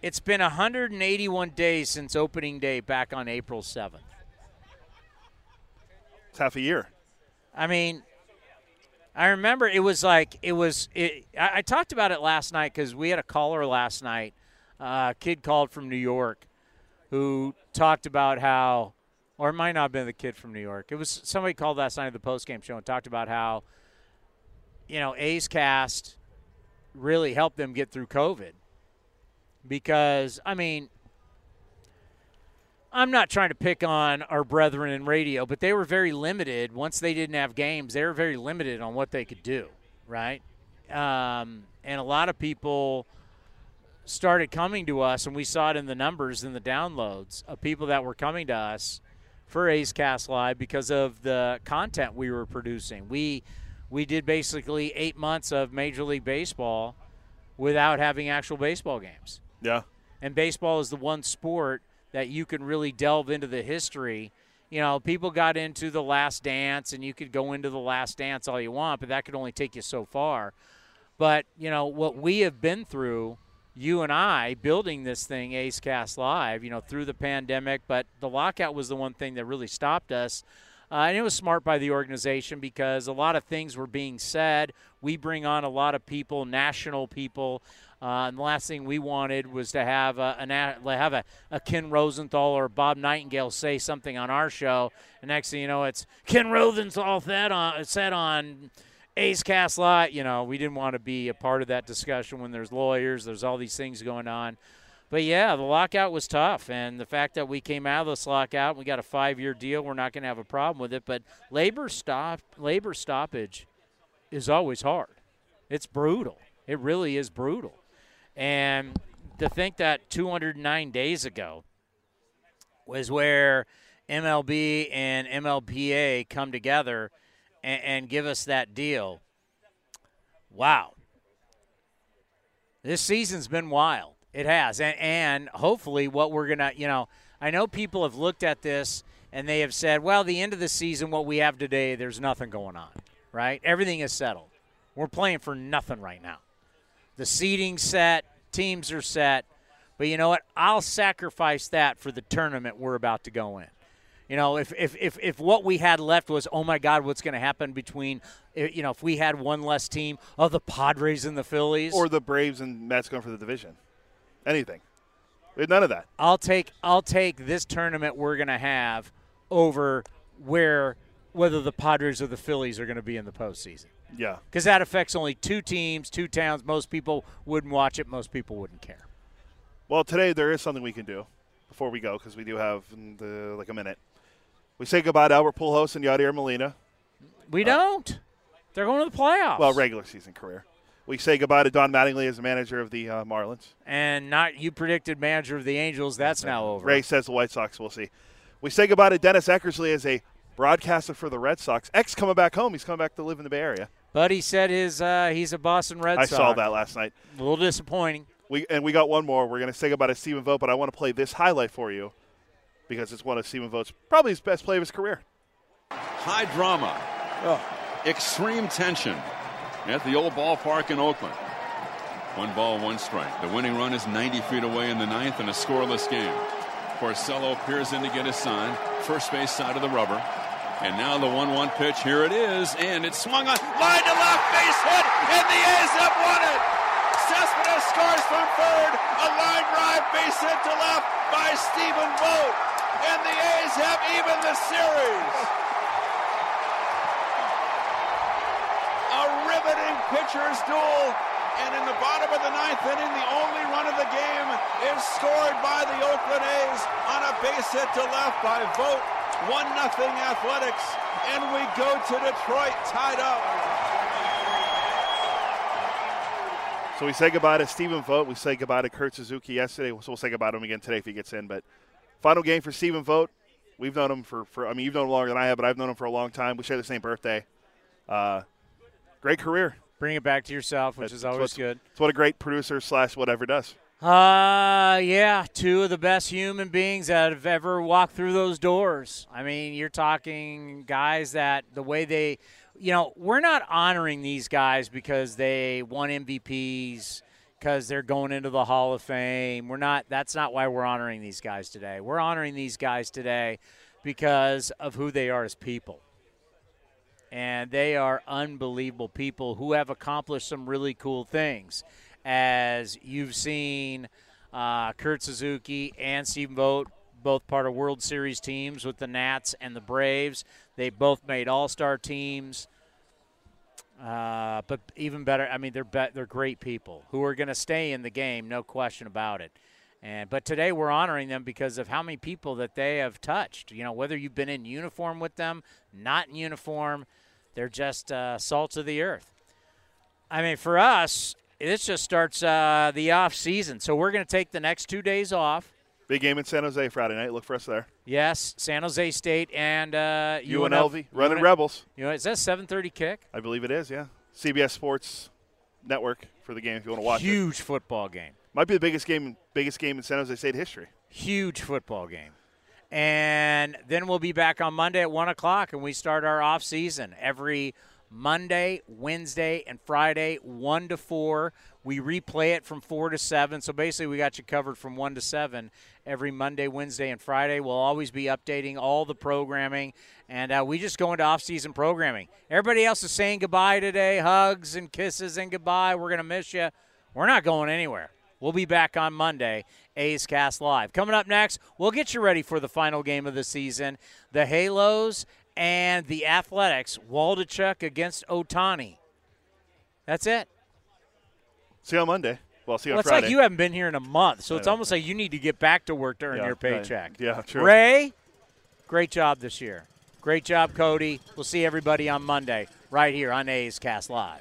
It's been 181 days since opening day back on April 7th. It's half a year. I mean, I remember it was like it was. It, I, I talked about it last night because we had a caller last night. Uh, a kid called from New York, who talked about how, or it might not have been the kid from New York. It was somebody called last night at the post game show and talked about how, you know, A's Cast really helped them get through COVID. Because I mean, I'm not trying to pick on our brethren in radio, but they were very limited. Once they didn't have games, they were very limited on what they could do, right? Um, and a lot of people started coming to us, and we saw it in the numbers and the downloads of people that were coming to us for A's Cast Live because of the content we were producing. We we did basically eight months of Major League Baseball without having actual baseball games. Yeah. And baseball is the one sport that you can really delve into the history. You know, people got into the last dance and you could go into the last dance all you want, but that could only take you so far. But, you know, what we have been through, you and I, building this thing, A's Cast Live, you know, through the pandemic, but the lockout was the one thing that really stopped us. Uh, and it was smart by the organization because a lot of things were being said. We bring on a lot of people, national people. Uh, and the last thing we wanted was to have a, an, have a, a Ken Rosenthal or Bob Nightingale say something on our show, and next thing you know, it's Ken Rosenthal said on said on A's Cast Live. You know, we didn't want to be a part of that discussion when there's lawyers, there's all these things going on. But yeah, the lockout was tough, and the fact that we came out of this lockout, we got a five-year deal. We're not going to have a problem with it. But labor stop, labor stoppage, is always hard. It's brutal. It really is brutal. And to think that 209 days ago was where MLB and MLPA come together and, and give us that deal. Wow. This season's been wild. It has. And, and hopefully, what we're going to, you know, I know people have looked at this and they have said, well, the end of the season, what we have today, there's nothing going on, right? Everything is settled. We're playing for nothing right now. The seating set, teams are set. But you know what? I'll sacrifice that for the tournament we're about to go in. You know, if if if, if what we had left was, oh my God, what's going to happen between, you know, if we had one less team of the Padres and the Phillies, or the Braves and Mets going for the division, anything. We had none of that. I'll take I'll take this tournament we're going to have over where whether the Padres or the Phillies are going to be in the postseason. Yeah. Because that affects only two teams, two towns. Most people wouldn't watch it. Most people wouldn't care. Well, today there is something we can do before we go because we do have the, like a minute. We say goodbye to Albert Pujols and Yadier Molina. We uh, don't. They're going to the playoffs. Well, regular season career. We say goodbye to Don Mattingly as the manager of the uh, Marlins. And not you predicted manager of the Angels. That's now over. Ray says the White Sox. We'll see. We say goodbye to Dennis Eckersley as a broadcaster for the Red Sox. Eck's coming back home. He's coming back to live in the Bay Area. But he said his uh, he's a Boston Red Sox. I saw that last night. A little disappointing. We and we got one more. We're going to say goodbye to Stephen Vogt, but I want to play this highlight for you because it's one of Stephen Vogt's probably his best play of his career. High drama, oh. extreme tension, at the old ballpark in Oakland. One ball, one strike. The winning run is 90 feet away in the ninth in a scoreless game. Porcello peers in to get his sign. First base side of the rubber. And now the 1 1 pitch. Here it is. And it's swung on. Line to left, base hit. And the A's have won it. Cespedes scores from third. A line drive, base hit to left by Stephen Vogt. And the A's have even the series. A riveting pitcher's duel and in the bottom of the ninth inning, the only run of the game is scored by the Oakland A's on a base hit to left by Vogt. 1 nothing Athletics. And we go to Detroit tied up. So we say goodbye to Stephen Vogt. We say goodbye to Kurt Suzuki yesterday. So we'll say goodbye to him again today if he gets in. But final game for Stephen Vogt. We've known him for, for, I mean, you've known him longer than I have, but I've known him for a long time. We share the same birthday. Uh, great career. Bring it back to yourself, which That's- is always that's good. It's what a great producer slash whatever does. Uh, yeah, two of the best human beings that have ever walked through those doors. I mean, you're talking guys that the way they, you know, we're not honoring these guys because they won MVPs, because they're going into the Hall of Fame. We're not, that's not why we're honoring these guys today. We're honoring these guys today because of who they are as people. And they are unbelievable people who have accomplished some really cool things as you've seen uh, Kurt Suzuki and Stephen Vogt, both part of World Series teams with the Nats and the Braves. They both made All Star teams. Uh, but even better, I mean, they're be- they're great people who are going to stay in the game, no question about it. And but today we're honoring them because of how many people that they have touched. You know, whether you've been in uniform with them, not in uniform, they're just uh, salts of the earth. I mean, for us, this just starts uh, the off season. So we're going to take the next two days off. Big game in San Jose Friday night. Look for us there. Yes, San Jose State and uh, UNLV, running UNL Rebels. You know, is that 7:30 kick? I believe it is. Yeah, CBS Sports Network for the game if you want to watch it. Huge football game. Might be the biggest game, biggest game in San Jose State history. Huge football game. And then we'll be back on Monday at 1 o'clock, and we start our off season every Monday, Wednesday, and Friday, 1 to 4. We replay it from 4 to 7. So basically, we got you covered from 1 to 7 every Monday, Wednesday, and Friday. We'll always be updating all the programming, and uh, we just go into off season programming. Everybody else is saying goodbye today hugs and kisses and goodbye. We're going to miss you. We're not going anywhere. We'll be back on Monday, A's Cast Live. Coming up next, we'll get you ready for the final game of the season the Halos and the Athletics. Waldichuk against Ohtani. That's it. See you on Monday. Well, see you Well, on it's Friday. like you haven't been here in a month, so I it's know. almost like you need to get back to work to earn Yeah, your right. paycheck. Yeah, true. Ray, great job this year. Great job, Cody. We'll see everybody on Monday right here on A's Cast Live.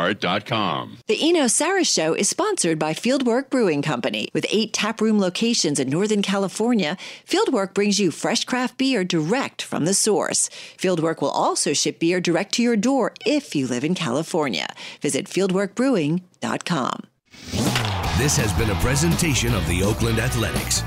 lastdivebar.com. The Eno Sarah Show is sponsored by Fieldwork Brewing Company. With eight taproom locations in Northern California, Fieldwork brings you fresh craft beer direct from the source. Fieldwork will also ship beer direct to your door if you live in California. Visit fieldworkbrewing.com. This has been a presentation of the Oakland Athletics.